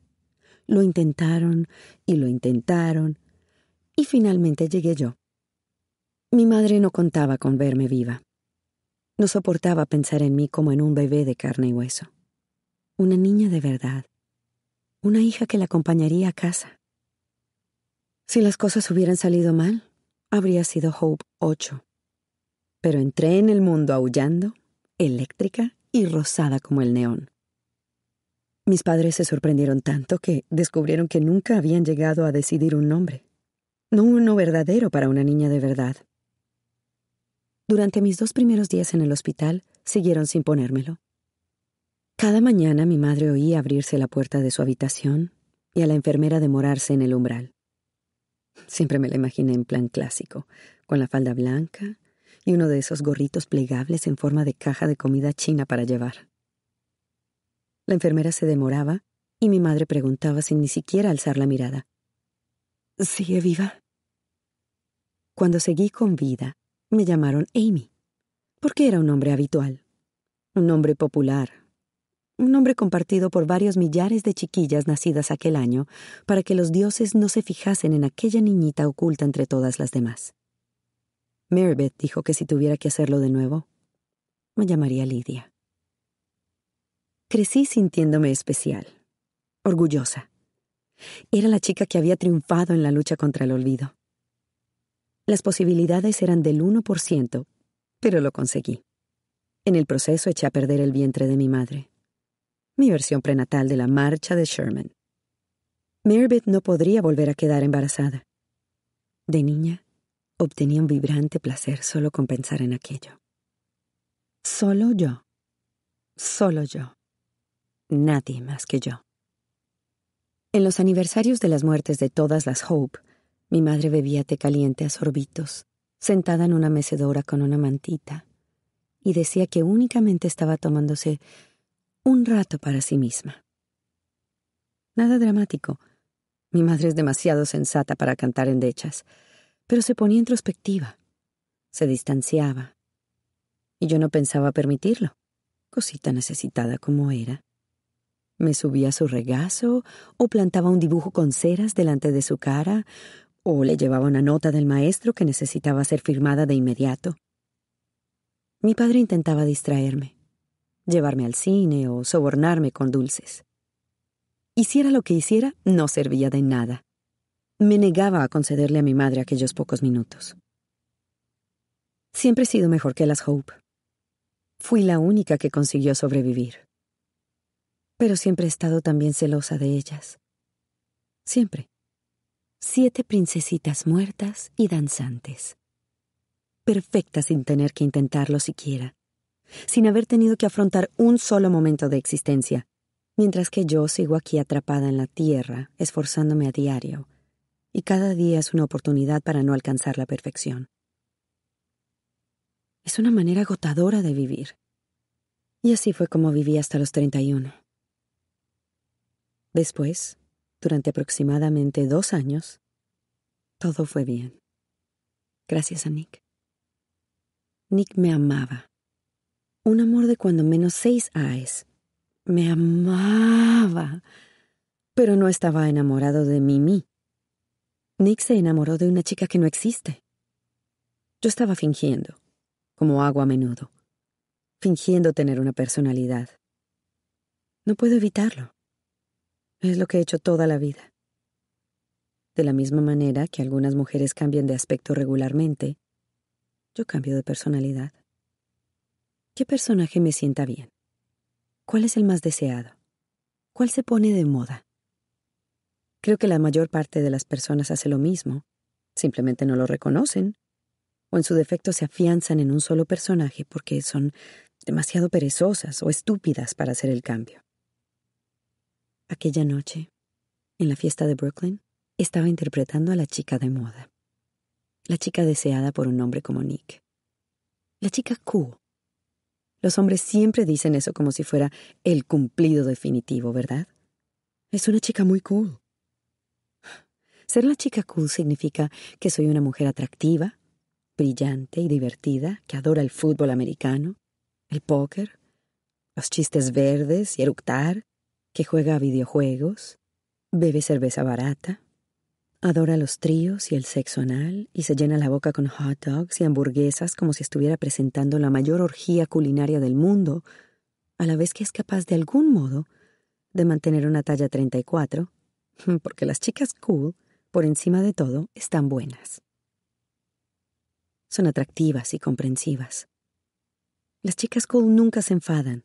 G: Lo intentaron y lo intentaron, y finalmente llegué yo. Mi madre no contaba con verme viva. No soportaba pensar en mí como en un bebé de carne y hueso. Una niña de verdad. Una hija que la acompañaría a casa. Si las cosas hubieran salido mal, habría sido Hope 8. Pero entré en el mundo aullando, eléctrica y rosada como el neón. Mis padres se sorprendieron tanto que descubrieron que nunca habían llegado a decidir un nombre. No uno verdadero para una niña de verdad. Durante mis dos primeros días en el hospital, siguieron sin ponérmelo. Cada mañana mi madre oía abrirse la puerta de su habitación y a la enfermera demorarse en el umbral. Siempre me la imaginé en plan clásico, con la falda blanca y uno de esos gorritos plegables en forma de caja de comida china para llevar. La enfermera se demoraba y mi madre preguntaba sin ni siquiera alzar la mirada. ¿Sigue viva? Cuando seguí con vida, me llamaron Amy, porque era un nombre habitual, un nombre popular, un nombre compartido por varios millares de chiquillas nacidas aquel año para que los dioses no se fijasen en aquella niñita oculta entre todas las demás. Marybeth dijo que si tuviera que hacerlo de nuevo, me llamaría Lidia. Crecí sintiéndome especial, orgullosa. Era la chica que había triunfado en la lucha contra el olvido. Las posibilidades eran del 1%, pero lo conseguí. En el proceso eché a perder el vientre de mi madre, mi versión prenatal de la marcha de Sherman. Marybeth no podría volver a quedar embarazada. De niña, obtenía un vibrante placer solo con pensar en aquello. Solo yo. Solo yo nadie más que yo. En los aniversarios de las muertes de todas las Hope, mi madre bebía té caliente a sorbitos, sentada en una mecedora con una mantita, y decía que únicamente estaba tomándose un rato para sí misma. Nada dramático. Mi madre es demasiado sensata para cantar endechas, pero se ponía introspectiva, se distanciaba, y yo no pensaba permitirlo, cosita necesitada como era. Me subía a su regazo, o plantaba un dibujo con ceras delante de su cara, o le llevaba una nota del maestro que necesitaba ser firmada de inmediato. Mi padre intentaba distraerme, llevarme al cine o sobornarme con dulces. Hiciera lo que hiciera, no servía de nada. Me negaba a concederle a mi madre aquellos pocos minutos. Siempre he sido mejor que las Hope. Fui la única que consiguió sobrevivir pero siempre he estado también celosa de ellas. Siempre. Siete princesitas muertas y danzantes. Perfectas sin tener que intentarlo siquiera, sin haber tenido que afrontar un solo momento de existencia, mientras que yo sigo aquí atrapada en la tierra, esforzándome a diario, y cada día es una oportunidad para no alcanzar la perfección. Es una manera agotadora de vivir. Y así fue como viví hasta los 31. Después, durante aproximadamente dos años, todo fue bien. Gracias a Nick. Nick me amaba. Un amor de cuando menos seis aes. Me amaba. Pero no estaba enamorado de Mimi. Nick se enamoró de una chica que no existe. Yo estaba fingiendo, como hago a menudo, fingiendo tener una personalidad. No puedo evitarlo. Es lo que he hecho toda la vida. De la misma manera que algunas mujeres cambian de aspecto regularmente, yo cambio de personalidad. ¿Qué personaje me sienta bien? ¿Cuál es el más deseado? ¿Cuál se pone de moda? Creo que la mayor parte de las personas hace lo mismo, simplemente no lo reconocen, o en su defecto se afianzan en un solo personaje porque son demasiado perezosas o estúpidas para hacer el cambio. Aquella noche, en la fiesta de Brooklyn, estaba interpretando a la chica de moda. La chica deseada por un hombre como Nick. La chica cool. Los hombres siempre dicen eso como si fuera el cumplido definitivo, ¿verdad? Es una chica muy cool. Ser la chica cool significa que soy una mujer atractiva, brillante y divertida, que adora el fútbol americano, el póker, los chistes verdes y eructar, que juega a videojuegos, bebe cerveza barata, adora los tríos y el sexo anal y se llena la boca con hot dogs y hamburguesas como si estuviera presentando la mayor orgía culinaria del mundo, a la vez que es capaz de algún modo de mantener una talla 34, porque las chicas cool, por encima de todo, están buenas. Son atractivas y comprensivas. Las chicas cool nunca se enfadan,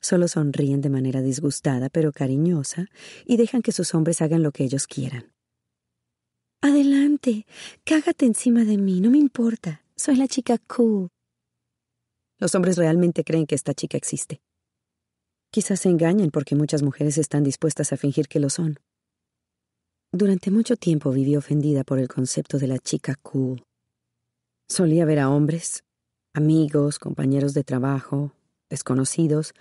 G: solo sonríen de manera disgustada pero cariñosa y dejan que sus hombres hagan lo que ellos quieran. Adelante, cágate encima de mí, no me importa, soy la chica cool. Los hombres realmente creen que esta chica existe. Quizás se engañen porque muchas mujeres están dispuestas a fingir que lo son. Durante mucho tiempo viví ofendida por el concepto de la chica cool. Solía ver a hombres, amigos, compañeros de trabajo, desconocidos,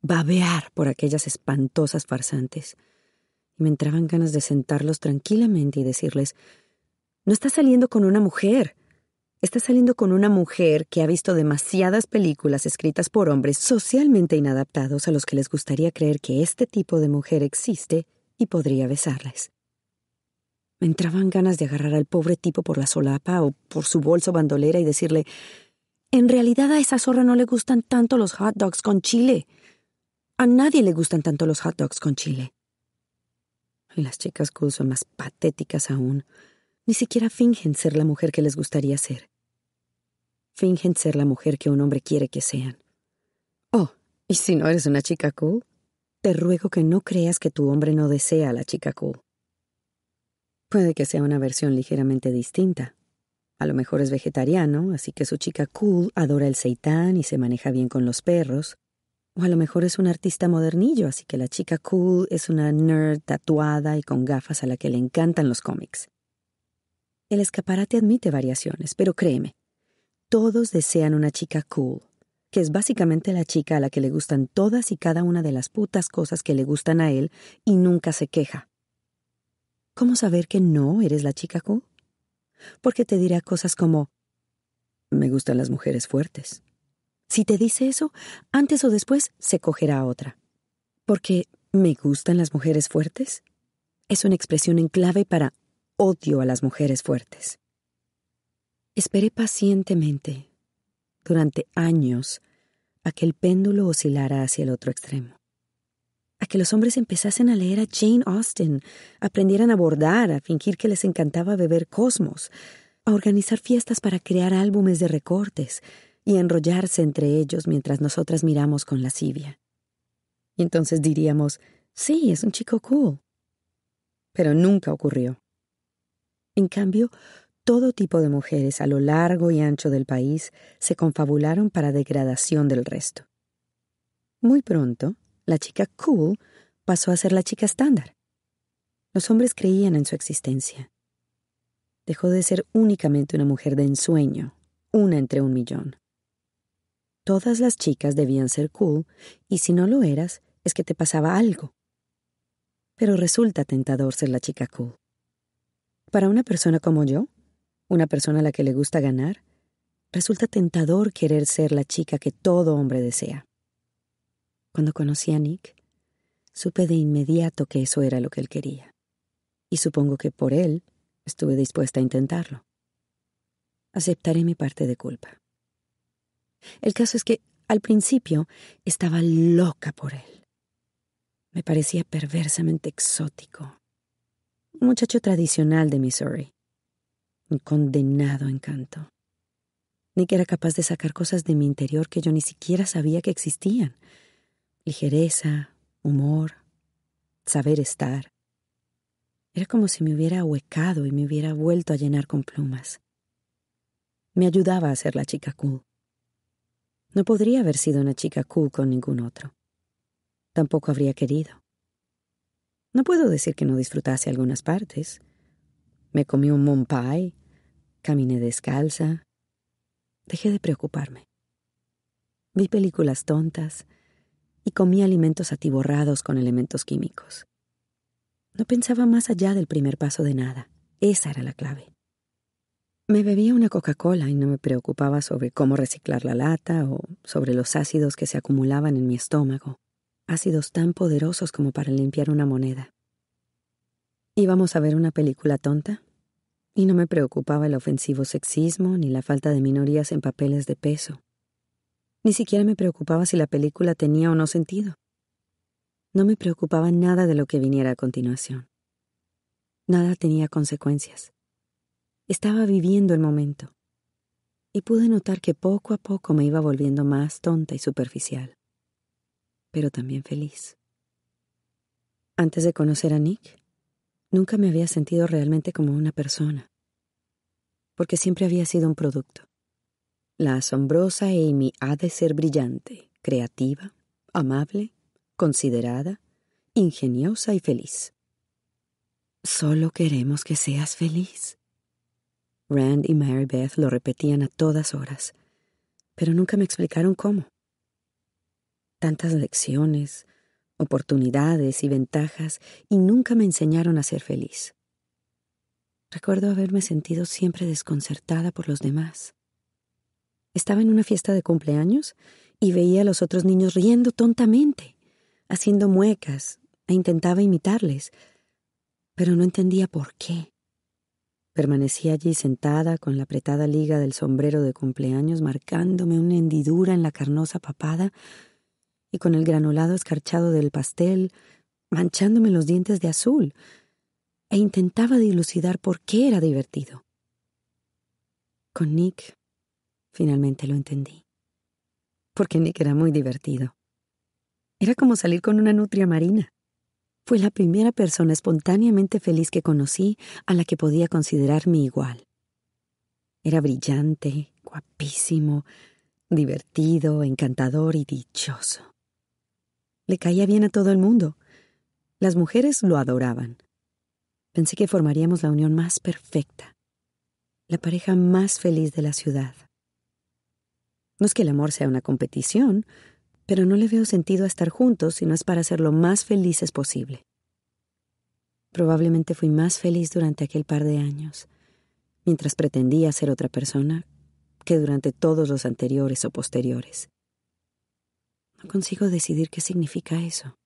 G: babear por aquellas espantosas farsantes, y me entraban ganas de sentarlos tranquilamente y decirles, no estás saliendo con una mujer, estás saliendo con una mujer que ha visto demasiadas películas escritas por hombres socialmente inadaptados a los que les gustaría creer que este tipo de mujer existe y podría besarles. Me entraban ganas de agarrar al pobre tipo por la solapa o por su bolso bandolera y decirle, en realidad a esa zorra no le gustan tanto los hot dogs con chile. A nadie le gustan tanto los hot dogs con chile. Las chicas cool son más patéticas aún. Ni siquiera fingen ser la mujer que les gustaría ser. Fingen ser la mujer que un hombre quiere que sean. Oh, ¿y si no eres una chica cool? Te ruego que no creas que tu hombre no desea a la chica cool. Puede que sea una versión ligeramente distinta. A lo mejor es vegetariano, así que su chica cool adora el seitán y se maneja bien con los perros. O a lo mejor es un artista modernillo, así que la chica cool es una nerd tatuada y con gafas a la que le encantan los cómics. El escaparate admite variaciones, pero créeme, todos desean una chica cool, que es básicamente la chica a la que le gustan todas y cada una de las putas cosas que le gustan a él y nunca se queja. ¿Cómo saber que no eres la chica cool? Porque te dirá cosas como me gustan las mujeres fuertes. Si te dice eso, antes o después se cogerá otra. Porque me gustan las mujeres fuertes es una expresión en clave para odio a las mujeres fuertes. Esperé pacientemente, durante años, a que el péndulo oscilara hacia el otro extremo a que los hombres empezasen a leer a Jane Austen, aprendieran a bordar, a fingir que les encantaba beber cosmos, a organizar fiestas para crear álbumes de recortes y enrollarse entre ellos mientras nosotras miramos con lascivia. Y entonces diríamos, sí, es un chico cool. Pero nunca ocurrió. En cambio, todo tipo de mujeres a lo largo y ancho del país se confabularon para degradación del resto. Muy pronto, la chica cool pasó a ser la chica estándar. Los hombres creían en su existencia. Dejó de ser únicamente una mujer de ensueño, una entre un millón. Todas las chicas debían ser cool, y si no lo eras, es que te pasaba algo. Pero resulta tentador ser la chica cool. Para una persona como yo, una persona a la que le gusta ganar, resulta tentador querer ser la chica que todo hombre desea. Cuando conocí a Nick, supe de inmediato que eso era lo que él quería. Y supongo que por él estuve dispuesta a intentarlo. Aceptaré mi parte de culpa. El caso es que, al principio, estaba loca por él. Me parecía perversamente exótico. Un muchacho tradicional de Missouri. Un condenado encanto. Nick era capaz de sacar cosas de mi interior que yo ni siquiera sabía que existían ligereza, humor, saber estar. Era como si me hubiera ahuecado y me hubiera vuelto a llenar con plumas. Me ayudaba a ser la chica cool. No podría haber sido una chica cool con ningún otro. Tampoco habría querido. No puedo decir que no disfrutase algunas partes. Me comí un moon pie, caminé descalza. Dejé de preocuparme. Vi películas tontas, y comía alimentos atiborrados con elementos químicos. No pensaba más allá del primer paso de nada. Esa era la clave. Me bebía una Coca-Cola y no me preocupaba sobre cómo reciclar la lata o sobre los ácidos que se acumulaban en mi estómago, ácidos tan poderosos como para limpiar una moneda. Íbamos a ver una película tonta y no me preocupaba el ofensivo sexismo ni la falta de minorías en papeles de peso. Ni siquiera me preocupaba si la película tenía o no sentido. No me preocupaba nada de lo que viniera a continuación. Nada tenía consecuencias. Estaba viviendo el momento. Y pude notar que poco a poco me iba volviendo más tonta y superficial. Pero también feliz. Antes de conocer a Nick, nunca me había sentido realmente como una persona. Porque siempre había sido un producto. La asombrosa Amy ha de ser brillante, creativa, amable, considerada, ingeniosa y feliz. Solo queremos que seas feliz. Rand y Mary Beth lo repetían a todas horas, pero nunca me explicaron cómo. Tantas lecciones, oportunidades y ventajas, y nunca me enseñaron a ser feliz. Recuerdo haberme sentido siempre desconcertada por los demás. Estaba en una fiesta de cumpleaños y veía a los otros niños riendo tontamente, haciendo muecas, e intentaba imitarles, pero no entendía por qué. Permanecí allí sentada con la apretada liga del sombrero de cumpleaños marcándome una hendidura en la carnosa papada y con el granulado escarchado del pastel manchándome los dientes de azul, e intentaba dilucidar por qué era divertido. Con Nick finalmente lo entendí. Porque Nick era muy divertido. Era como salir con una nutria marina. Fue la primera persona espontáneamente feliz que conocí a la que podía considerar mi igual. Era brillante, guapísimo, divertido, encantador y dichoso. Le caía bien a todo el mundo. Las mujeres lo adoraban. Pensé que formaríamos la unión más perfecta, la pareja más feliz de la ciudad. No es que el amor sea una competición, pero no le veo sentido a estar juntos si no es para ser lo más felices posible. Probablemente fui más feliz durante aquel par de años, mientras pretendía ser otra persona, que durante todos los anteriores o posteriores. No consigo decidir qué significa eso.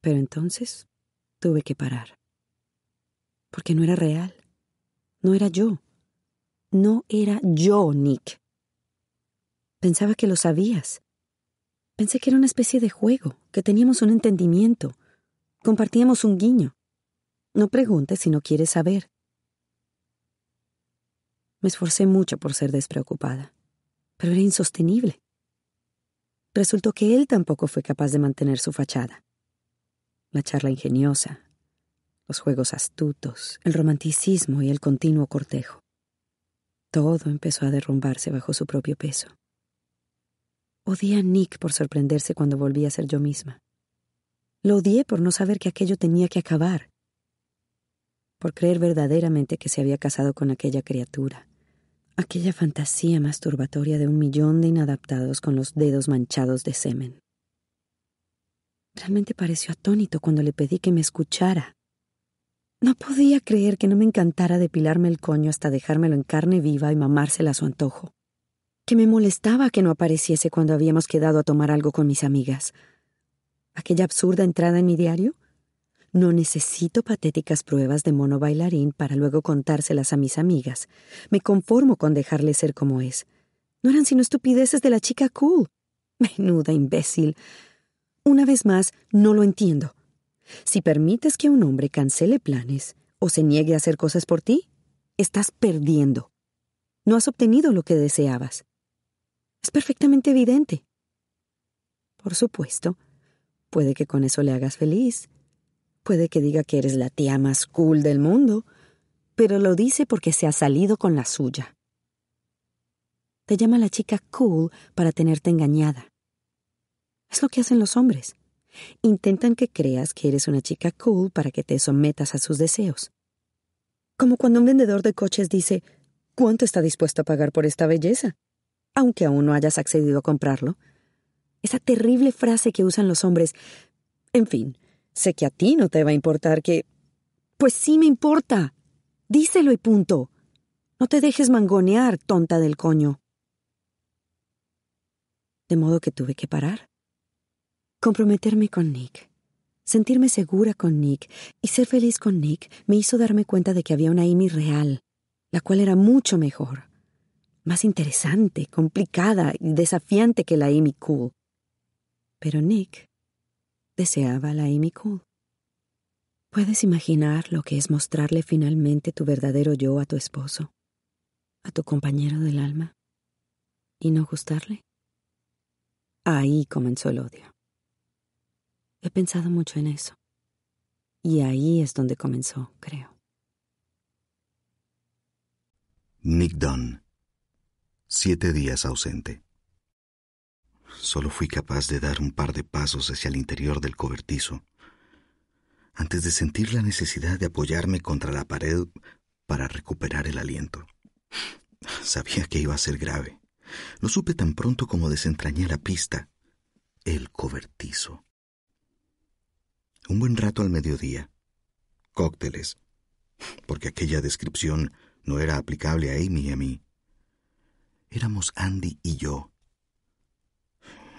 G: Pero entonces tuve que parar. Porque no era real. No era yo. No era yo, Nick. Pensaba que lo sabías. Pensé que era una especie de juego, que teníamos un entendimiento, compartíamos un guiño. No preguntes si no quieres saber. Me esforcé mucho por ser despreocupada, pero era insostenible. Resultó que él tampoco fue capaz de mantener su fachada. La charla ingeniosa, los juegos astutos, el romanticismo y el continuo cortejo. Todo empezó a derrumbarse bajo su propio peso. Odié a Nick por sorprenderse cuando volví a ser yo misma. Lo odié por no saber que aquello tenía que acabar, por creer verdaderamente que se había casado con aquella criatura, aquella fantasía masturbatoria de un millón de inadaptados con los dedos manchados de semen. Realmente pareció atónito cuando le pedí que me escuchara. No podía creer que no me encantara depilarme el coño hasta dejármelo en carne viva y mamársela a su antojo que me molestaba que no apareciese cuando habíamos quedado a tomar algo con mis amigas. Aquella absurda entrada en mi diario. No necesito patéticas pruebas de mono bailarín para luego contárselas a mis amigas. Me conformo con dejarle ser como es. No eran sino estupideces de la chica cool. Menuda imbécil. Una vez más, no lo entiendo. Si permites que un hombre cancele planes o se niegue a hacer cosas por ti, estás perdiendo. No has obtenido lo que deseabas. Es perfectamente evidente. Por supuesto, puede que con eso le hagas feliz. Puede que diga que eres la tía más cool del mundo, pero lo dice porque se ha salido con la suya. Te llama la chica cool para tenerte engañada. Es lo que hacen los hombres. Intentan que creas que eres una chica cool para que te sometas a sus deseos. Como cuando un vendedor de coches dice, ¿cuánto está dispuesto a pagar por esta belleza? Aunque aún no hayas accedido a comprarlo. Esa terrible frase que usan los hombres. En fin, sé que a ti no te va a importar que... Pues sí me importa. Díselo y punto. No te dejes mangonear, tonta del coño. De modo que tuve que parar. Comprometerme con Nick. Sentirme segura con Nick y ser feliz con Nick me hizo darme cuenta de que había una Amy real, la cual era mucho mejor, más interesante, complicada y desafiante que la Amy Cool. Pero Nick deseaba la Amy Cool. ¿Puedes imaginar lo que es mostrarle finalmente tu verdadero yo a tu esposo, a tu compañero del alma, y no gustarle? Ahí comenzó el odio. He pensado mucho en eso. Y ahí es donde comenzó, creo.
A: Nick Dunn. Siete días ausente. Solo fui capaz de dar un par de pasos hacia el interior del cobertizo antes de sentir la necesidad de apoyarme contra la pared para recuperar el aliento. Sabía que iba a ser grave. Lo supe tan pronto como desentrañé la pista. El cobertizo. Un buen rato al mediodía. Cócteles. Porque aquella descripción no era aplicable a Amy y a mí. Éramos Andy y yo,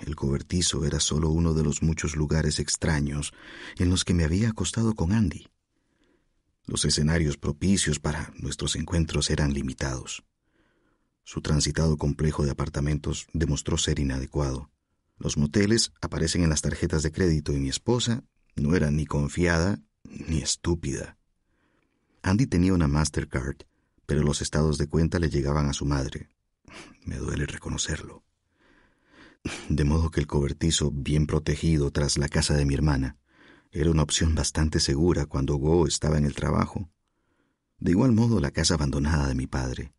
A: el cobertizo era solo uno de los muchos lugares extraños en los que me había acostado con Andy. Los escenarios propicios para nuestros encuentros eran limitados. Su transitado complejo de apartamentos demostró ser inadecuado. Los moteles aparecen en las tarjetas de crédito y mi esposa no era ni confiada ni estúpida. Andy tenía una Mastercard, pero los estados de cuenta le llegaban a su madre. Me duele reconocerlo de modo que el cobertizo, bien protegido tras la casa de mi hermana, era una opción bastante segura cuando Go estaba en el trabajo. De igual modo la casa abandonada de mi padre.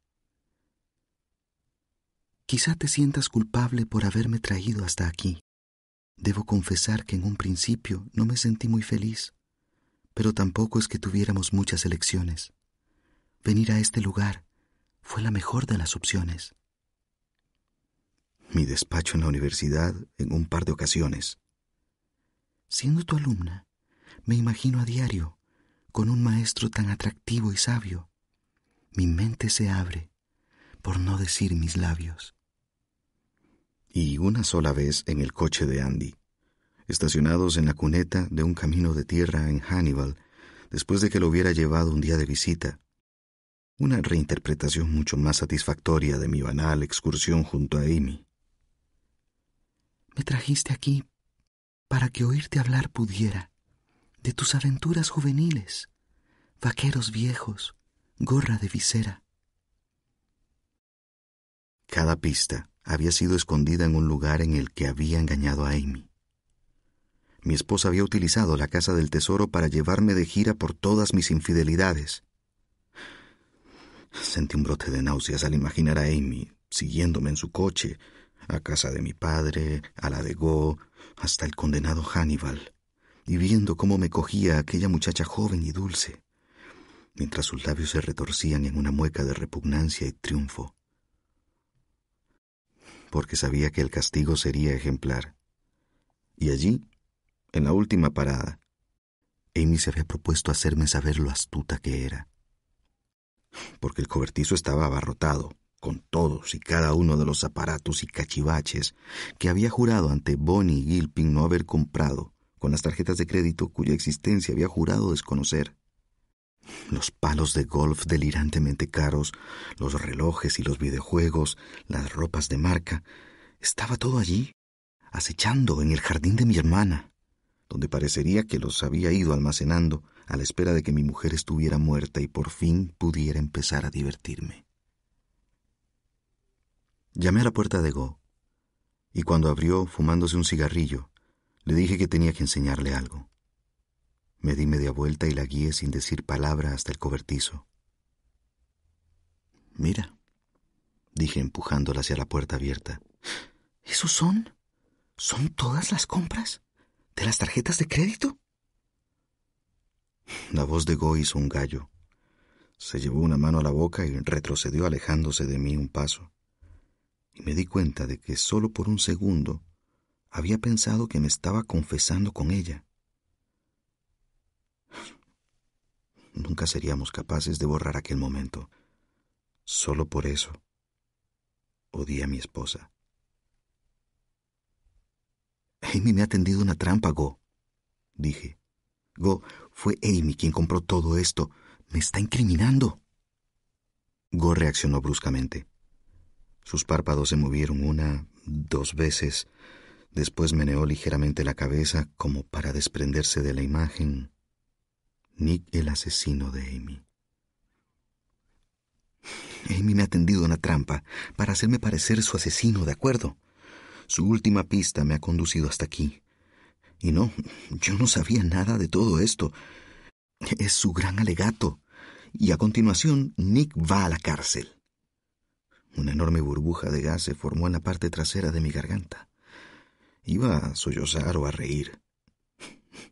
A: Quizá te sientas culpable por haberme traído hasta aquí. Debo confesar que en un principio no me sentí muy feliz, pero tampoco es que tuviéramos muchas elecciones. Venir a este lugar fue la mejor de las opciones mi despacho en la universidad en un par de ocasiones. Siendo tu alumna, me imagino a diario con un maestro tan atractivo y sabio. Mi mente se abre, por no decir mis labios. Y una sola vez en el coche de Andy, estacionados en la cuneta de un camino de tierra en Hannibal, después de que lo hubiera llevado un día de visita, una reinterpretación mucho más satisfactoria de mi banal excursión junto a Amy. Me trajiste aquí para que oírte hablar pudiera de tus aventuras juveniles, vaqueros viejos, gorra de visera. Cada pista había sido escondida en un lugar en el que había engañado a Amy. Mi esposa había utilizado la casa del tesoro para llevarme de gira por todas mis infidelidades. Sentí un brote de náuseas al imaginar a Amy siguiéndome en su coche, a casa de mi padre, a la de Go, hasta el condenado Hannibal, y viendo cómo me cogía aquella muchacha joven y dulce, mientras sus labios se retorcían en una mueca de repugnancia y triunfo. Porque sabía que el castigo sería ejemplar. Y allí, en la última parada, Amy se había propuesto hacerme saber lo astuta que era. Porque el cobertizo estaba abarrotado, con todos y cada uno de los aparatos y cachivaches que había jurado ante Bonnie Gilpin no haber comprado, con las tarjetas de crédito cuya existencia había jurado desconocer. Los palos de golf delirantemente caros, los relojes y los videojuegos, las ropas de marca, estaba todo allí, acechando en el jardín de mi hermana, donde parecería que los había ido almacenando a la espera de que mi mujer estuviera muerta y por fin pudiera empezar a divertirme. Llamé a la puerta de Go, y cuando abrió fumándose un cigarrillo, le dije que tenía que enseñarle algo. Me di media vuelta y la guié sin decir palabra hasta el cobertizo. Mira, dije empujándola hacia la puerta abierta. ¿Esos son? ¿Son todas las compras? ¿De las tarjetas de crédito? La voz de Go hizo un gallo. Se llevó una mano a la boca y retrocedió alejándose de mí un paso y me di cuenta de que solo por un segundo había pensado que me estaba confesando con ella. Nunca seríamos capaces de borrar aquel momento.
F: Solo por eso odié a mi esposa.
A: Amy me ha tendido una trampa, Go, dije. Go, fue Amy quien compró todo esto. Me está incriminando.
F: Go reaccionó bruscamente. Sus párpados se movieron una, dos veces. Después meneó ligeramente la cabeza como para desprenderse de la imagen. Nick el asesino de Amy.
A: Amy me ha tendido una trampa para hacerme parecer su asesino, ¿de acuerdo? Su última pista me ha conducido hasta aquí. Y no, yo no sabía nada de todo esto. Es su gran alegato. Y a continuación, Nick va a la cárcel. Una enorme burbuja de gas se formó en la parte trasera de mi garganta. Iba a sollozar o a reír.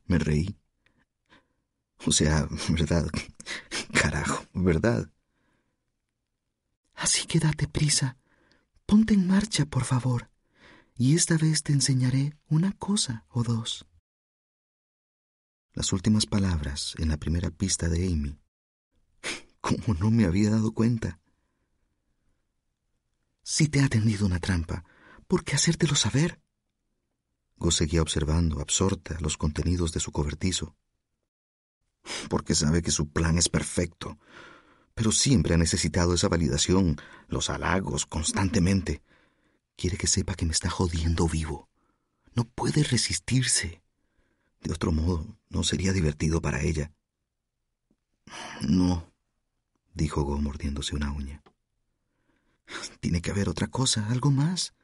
A: Me reí. O sea, verdad. Carajo, verdad. Así que date prisa. Ponte en marcha, por favor, y esta vez te enseñaré una cosa o dos. Las últimas palabras en la primera pista de Amy. ¿Cómo no me había dado cuenta? Si te ha tendido una trampa, ¿por qué hacértelo saber? Go seguía observando, absorta, los contenidos de su cobertizo. Porque sabe que su plan es perfecto, pero siempre ha necesitado esa validación, los halagos, constantemente. Quiere que sepa que me está jodiendo vivo. No puede resistirse. De otro modo, no sería divertido para ella. No, dijo Go mordiéndose una uña. Tiene que haber otra cosa, algo más.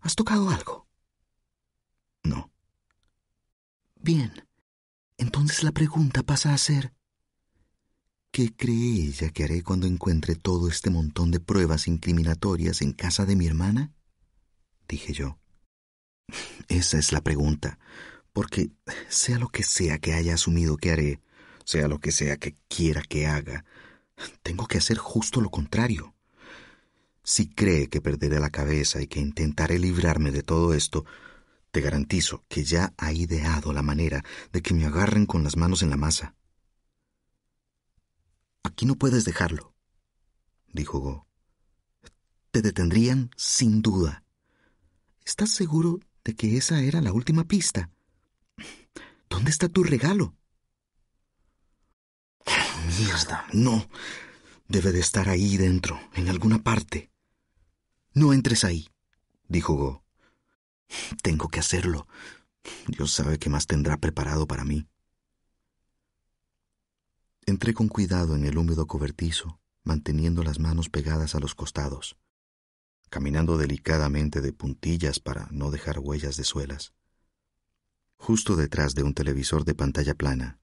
A: ¿Has tocado algo? No. Bien. Entonces la pregunta pasa a ser, ¿Qué cree ella que haré cuando encuentre todo este montón de pruebas incriminatorias en casa de mi hermana? dije yo. Esa es la pregunta, porque sea lo que sea que haya asumido que haré, sea lo que sea que quiera que haga, tengo que hacer justo lo contrario. Si cree que perderé la cabeza y que intentaré librarme de todo esto, te garantizo que ya ha ideado la manera de que me agarren con las manos en la masa. Aquí no puedes dejarlo, dijo Go. Te detendrían sin duda. ¿Estás seguro de que esa era la última pista? ¿Dónde está tu regalo? Mierda, no. Debe de estar ahí dentro, en alguna parte. No entres ahí, dijo Go. Tengo que hacerlo. Dios sabe qué más tendrá preparado para mí. Entré con cuidado en el húmedo cobertizo, manteniendo las manos pegadas a los costados, caminando delicadamente de puntillas para no dejar huellas de suelas. Justo detrás de un televisor de pantalla plana,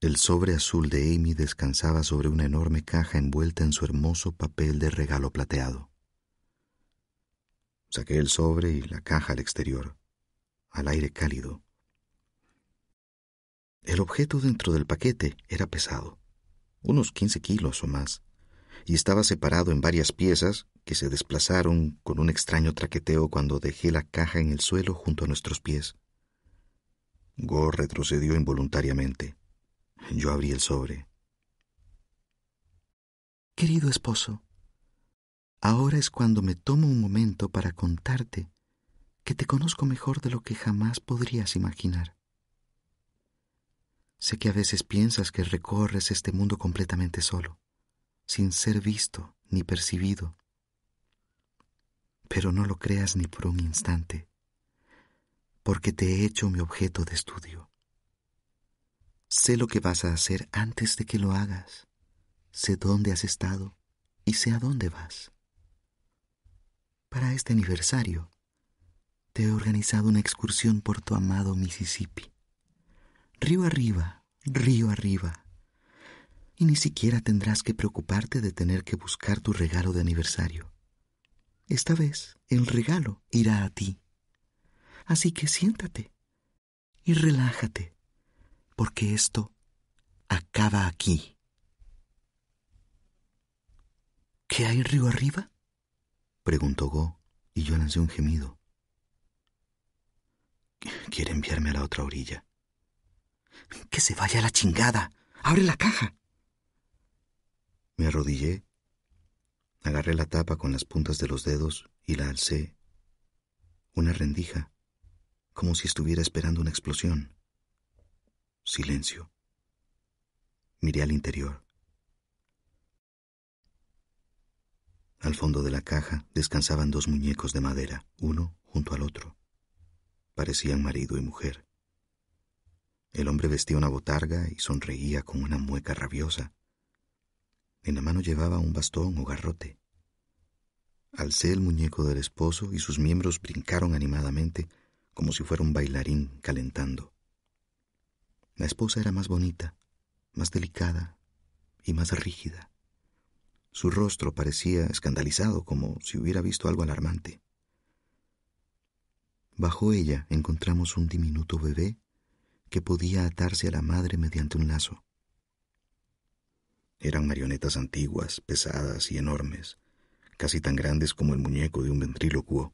A: el sobre azul de Amy descansaba sobre una enorme caja envuelta en su hermoso papel de regalo plateado. Saqué el sobre y la caja al exterior, al aire cálido, el objeto dentro del paquete era pesado, unos 15 kilos o más, y estaba separado en varias piezas que se desplazaron con un extraño traqueteo cuando dejé la caja en el suelo junto a nuestros pies. Go retrocedió involuntariamente. Yo abrí el sobre. Querido esposo, ahora es cuando me tomo un momento para contarte que te conozco mejor de lo que jamás podrías imaginar. Sé que a veces piensas que recorres este mundo completamente solo, sin ser visto ni percibido. Pero no lo creas ni por un instante, porque te he hecho mi objeto de estudio. Sé lo que vas a hacer antes de que lo hagas, sé dónde has estado y sé a dónde vas. Para este aniversario, te he organizado una excursión por tu amado Mississippi río arriba, río arriba. Y ni siquiera tendrás que preocuparte de tener que buscar tu regalo de aniversario. Esta vez el regalo irá a ti. Así que siéntate y relájate, porque esto acaba aquí. ¿Qué hay río arriba? Preguntó Go, y yo lancé un gemido. Quiere enviarme a la otra orilla. Que se vaya a la chingada. Abre la caja. Me arrodillé Agarré la tapa con las puntas de los dedos y la alcé. Una rendija, como si estuviera esperando una explosión. Silencio. Miré al interior. Al fondo de la caja descansaban dos muñecos de madera, uno junto al otro. Parecían marido y mujer. El hombre vestía una botarga y sonreía con una mueca rabiosa. En la mano llevaba un bastón o garrote. Alcé el muñeco del esposo y sus miembros brincaron animadamente como si fuera un bailarín calentando. La esposa era más bonita, más delicada y más rígida. Su rostro parecía escandalizado como si hubiera visto algo alarmante. Bajo ella encontramos un diminuto bebé que podía atarse a la madre mediante un lazo. Eran marionetas antiguas, pesadas y enormes, casi tan grandes como el muñeco de un ventrílocuo.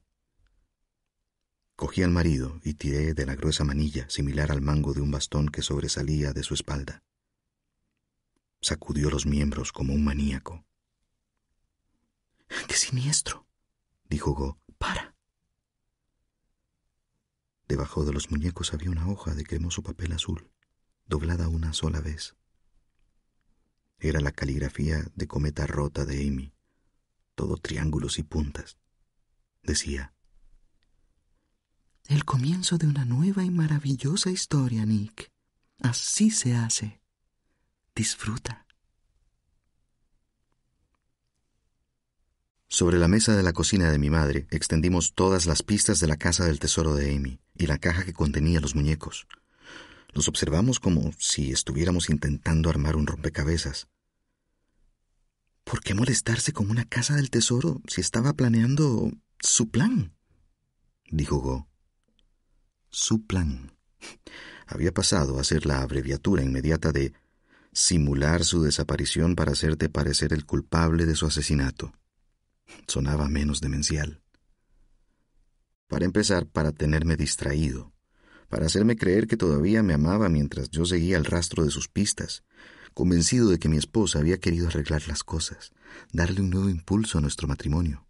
A: Cogí al marido y tiré de la gruesa manilla, similar al mango de un bastón que sobresalía de su espalda. Sacudió los miembros como un maníaco.
H: ¡Qué siniestro! dijo Go. ¡Para!
A: Debajo de los muñecos había una hoja de cremoso papel azul, doblada una sola vez. Era la caligrafía de cometa rota de Amy, todo triángulos y puntas. Decía,
H: El comienzo de una nueva y maravillosa historia, Nick. Así se hace. Disfruta.
A: Sobre la mesa de la cocina de mi madre extendimos todas las pistas de la casa del tesoro de Amy y la caja que contenía los muñecos. Los observamos como si estuviéramos intentando armar un rompecabezas.
H: ¿Por qué molestarse con una casa del tesoro si estaba planeando su plan?
A: dijo Go. Su plan. Había pasado a ser la abreviatura inmediata de simular su desaparición para hacerte parecer el culpable de su asesinato sonaba menos demencial. Para empezar, para tenerme distraído, para hacerme creer que todavía me amaba mientras yo seguía el rastro de sus pistas, convencido de que mi esposa había querido arreglar las cosas, darle un nuevo impulso a nuestro matrimonio.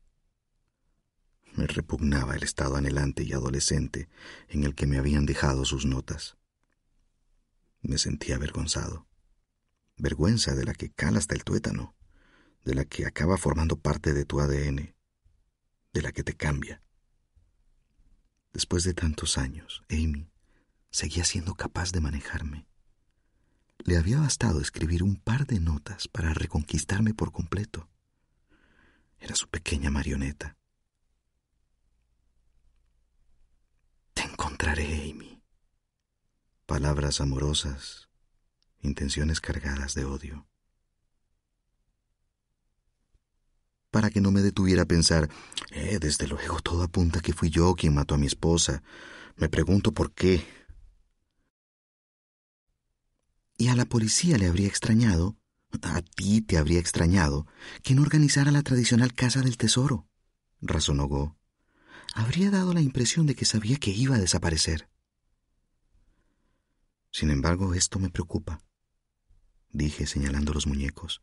A: Me repugnaba el estado anhelante y adolescente en el que me habían dejado sus notas. Me sentía avergonzado, vergüenza de la que cala hasta el tuétano de la que acaba formando parte de tu ADN, de la que te cambia. Después de tantos años, Amy seguía siendo capaz de manejarme. Le había bastado escribir un par de notas para reconquistarme por completo. Era su pequeña marioneta. Te encontraré, Amy. Palabras amorosas, intenciones cargadas de odio. Para que no me detuviera a pensar, eh, desde luego todo apunta que fui yo quien mató a mi esposa. Me pregunto por qué.
H: Y a la policía le habría extrañado, a ti te habría extrañado, que no organizara la tradicional Casa del Tesoro, razonó Go. Habría dado la impresión de que sabía que iba a desaparecer.
A: Sin embargo, esto me preocupa, dije señalando los muñecos.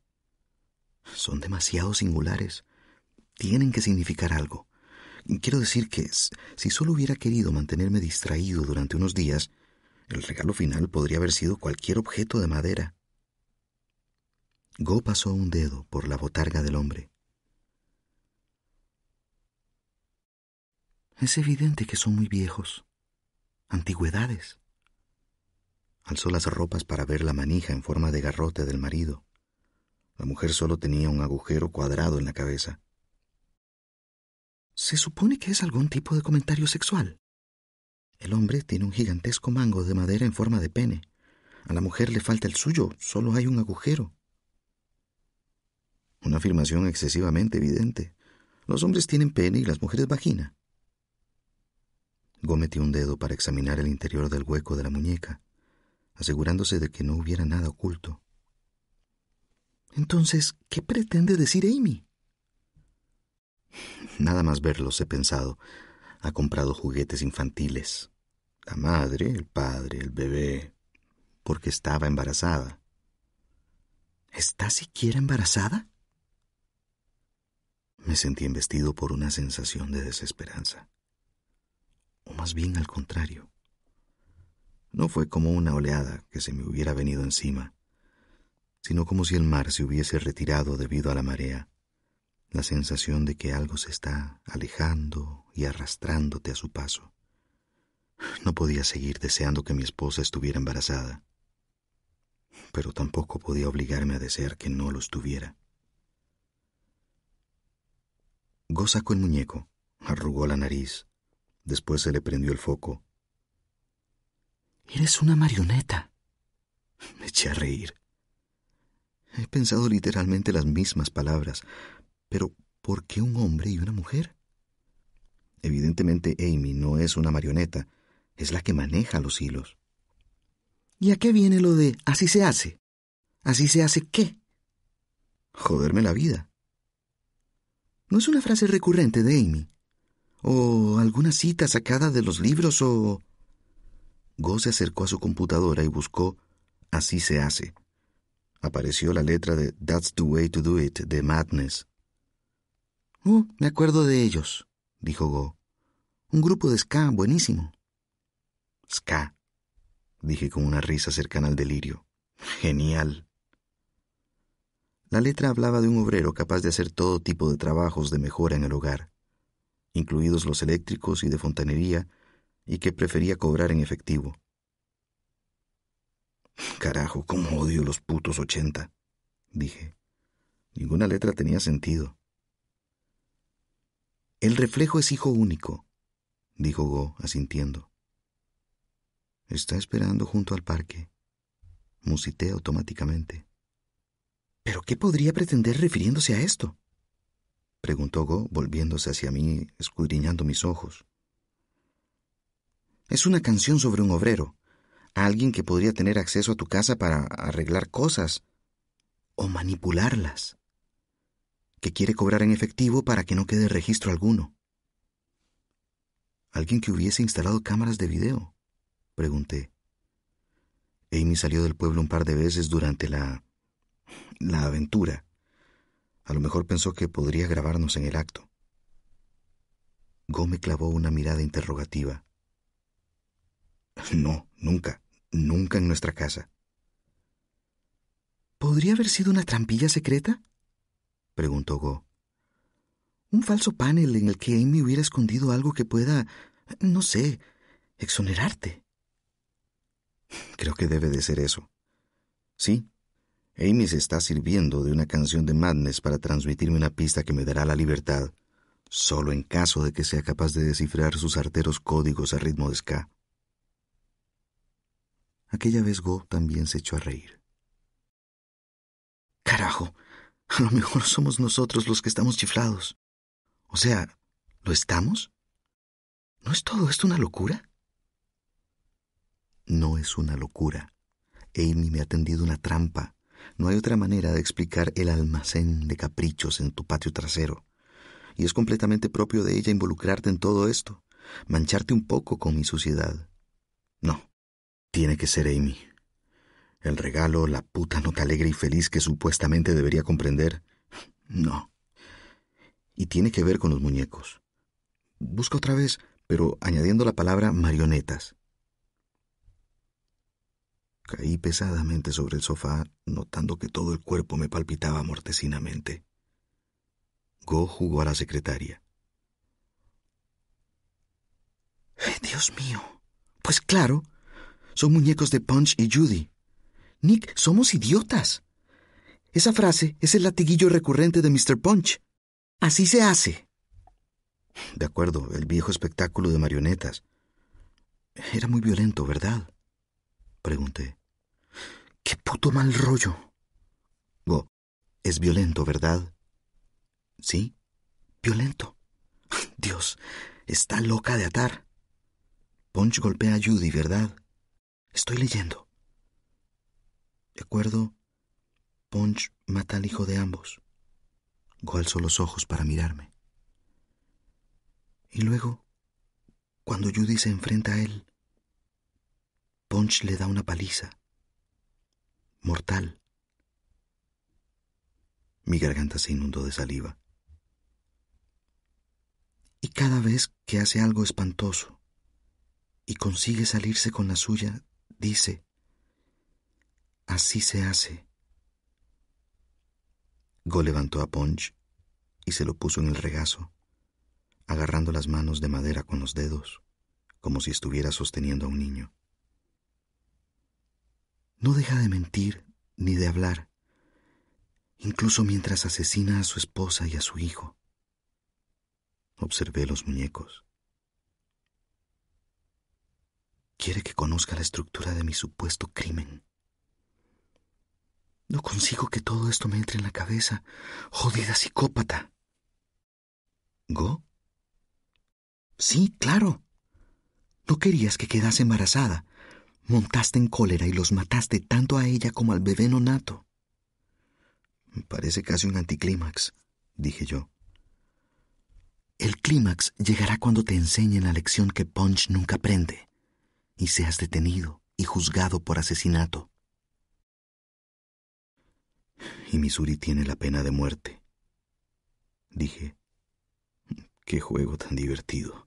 A: Son demasiado singulares. Tienen que significar algo. Quiero decir que si solo hubiera querido mantenerme distraído durante unos días, el regalo final podría haber sido cualquier objeto de madera. Go pasó un dedo por la botarga del hombre.
H: Es evidente que son muy viejos. Antigüedades.
A: Alzó las ropas para ver la manija en forma de garrote del marido. La mujer solo tenía un agujero cuadrado en la cabeza.
H: Se supone que es algún tipo de comentario sexual. El hombre tiene un gigantesco mango de madera en forma de pene. A la mujer le falta el suyo, solo hay un agujero.
A: Una afirmación excesivamente evidente. Los hombres tienen pene y las mujeres vagina. Go metió un dedo para examinar el interior del hueco de la muñeca, asegurándose de que no hubiera nada oculto.
H: Entonces, ¿qué pretende decir Amy?
A: Nada más verlos he pensado. Ha comprado juguetes infantiles. La madre, el padre, el bebé. Porque estaba embarazada.
H: ¿Está siquiera embarazada?
A: Me sentí investido por una sensación de desesperanza. O más bien al contrario. No fue como una oleada que se me hubiera venido encima, sino como si el mar se hubiese retirado debido a la marea, la sensación de que algo se está alejando y arrastrándote a su paso. No podía seguir deseando que mi esposa estuviera embarazada, pero tampoco podía obligarme a desear que no lo estuviera. Go sacó el muñeco, arrugó la nariz, después se le prendió el foco.
I: Eres una marioneta.
A: Me eché a reír. He pensado literalmente las mismas palabras, pero ¿por qué un hombre y una mujer? Evidentemente Amy no es una marioneta, es la que maneja los hilos.
I: ¿Y a qué viene lo de así se hace? ¿Así se hace qué?
A: Joderme la vida.
I: ¿No es una frase recurrente de Amy? ¿O alguna cita sacada de los libros o...?
A: Go se acercó a su computadora y buscó Así se hace. Apareció la letra de That's the way to do it de Madness.
I: Oh, me acuerdo de ellos, dijo Go. Un grupo de ska buenísimo.
A: Ska, dije con una risa cercana al delirio. Genial. La letra hablaba de un obrero capaz de hacer todo tipo de trabajos de mejora en el hogar, incluidos los eléctricos y de fontanería, y que prefería cobrar en efectivo. Carajo, cómo odio los putos ochenta, dije. Ninguna letra tenía sentido. El reflejo es hijo único, dijo Go, asintiendo. Está esperando junto al parque. Musité automáticamente.
I: ¿Pero qué podría pretender refiriéndose a esto?
A: preguntó Go, volviéndose hacia mí, escudriñando mis ojos.
I: Es una canción sobre un obrero, alguien que podría tener acceso a tu casa para arreglar cosas o manipularlas, que quiere cobrar en efectivo para que no quede registro alguno.
A: ¿Alguien que hubiese instalado cámaras de video? pregunté. Amy salió del pueblo un par de veces durante la la aventura. A lo mejor pensó que podría grabarnos en el acto. Go me clavó una mirada interrogativa. No, nunca, nunca en nuestra casa.
I: ¿Podría haber sido una trampilla secreta? preguntó Go. Un falso panel en el que Amy hubiera escondido algo que pueda, no sé, exonerarte.
A: Creo que debe de ser eso. Sí, Amy se está sirviendo de una canción de Madness para transmitirme una pista que me dará la libertad, solo en caso de que sea capaz de descifrar sus arteros códigos a ritmo de ska. Aquella vez Go también se echó a reír.
I: Carajo, a lo mejor somos nosotros los que estamos chiflados. O sea, ¿lo estamos? ¿No es todo esto una locura?
A: No es una locura. Amy me ha tendido una trampa no hay otra manera de explicar el almacén de caprichos en tu patio trasero. Y es completamente propio de ella involucrarte en todo esto, mancharte un poco con mi suciedad. Tiene que ser Amy. El regalo, la puta nota alegre y feliz que supuestamente debería comprender. No. Y tiene que ver con los muñecos. Busca otra vez, pero añadiendo la palabra marionetas. Caí pesadamente sobre el sofá, notando que todo el cuerpo me palpitaba mortecinamente. Go jugó a la secretaria.
I: Dios mío. Pues claro, son muñecos de Punch y Judy. Nick, somos idiotas. Esa frase es el latiguillo recurrente de Mr. Punch. Así se hace.
A: De acuerdo, el viejo espectáculo de marionetas. Era muy violento, ¿verdad? Pregunté.
I: ¡Qué puto mal rollo!
A: Go, es violento, ¿verdad?
I: Sí, violento. Dios, está loca de atar.
A: Punch golpea a Judy, ¿verdad?
I: Estoy leyendo.
A: De acuerdo. Punch mata al hijo de ambos. Go alzó los ojos para mirarme. Y luego, cuando Judy se enfrenta a él, Punch le da una paliza. Mortal. Mi garganta se inundó de saliva. cada vez que hace algo espantoso y consigue salirse con la suya, dice, así se hace. Go levantó a Punch y se lo puso en el regazo, agarrando las manos de madera con los dedos, como si estuviera sosteniendo a un niño. No deja de mentir ni de hablar, incluso mientras asesina a su esposa y a su hijo. Observé los muñecos. Quiere que conozca la estructura de mi supuesto crimen. No consigo que todo esto me entre en la cabeza. Jodida psicópata. ¿Go? Sí, claro. No querías que quedase embarazada. Montaste en cólera y los mataste tanto a ella como al bebé nonato. Parece casi un anticlímax, dije yo. El clímax llegará cuando te enseñen la lección que Punch nunca aprende y seas detenido y juzgado por asesinato. Y Missouri tiene la pena de muerte. Dije, qué juego tan divertido.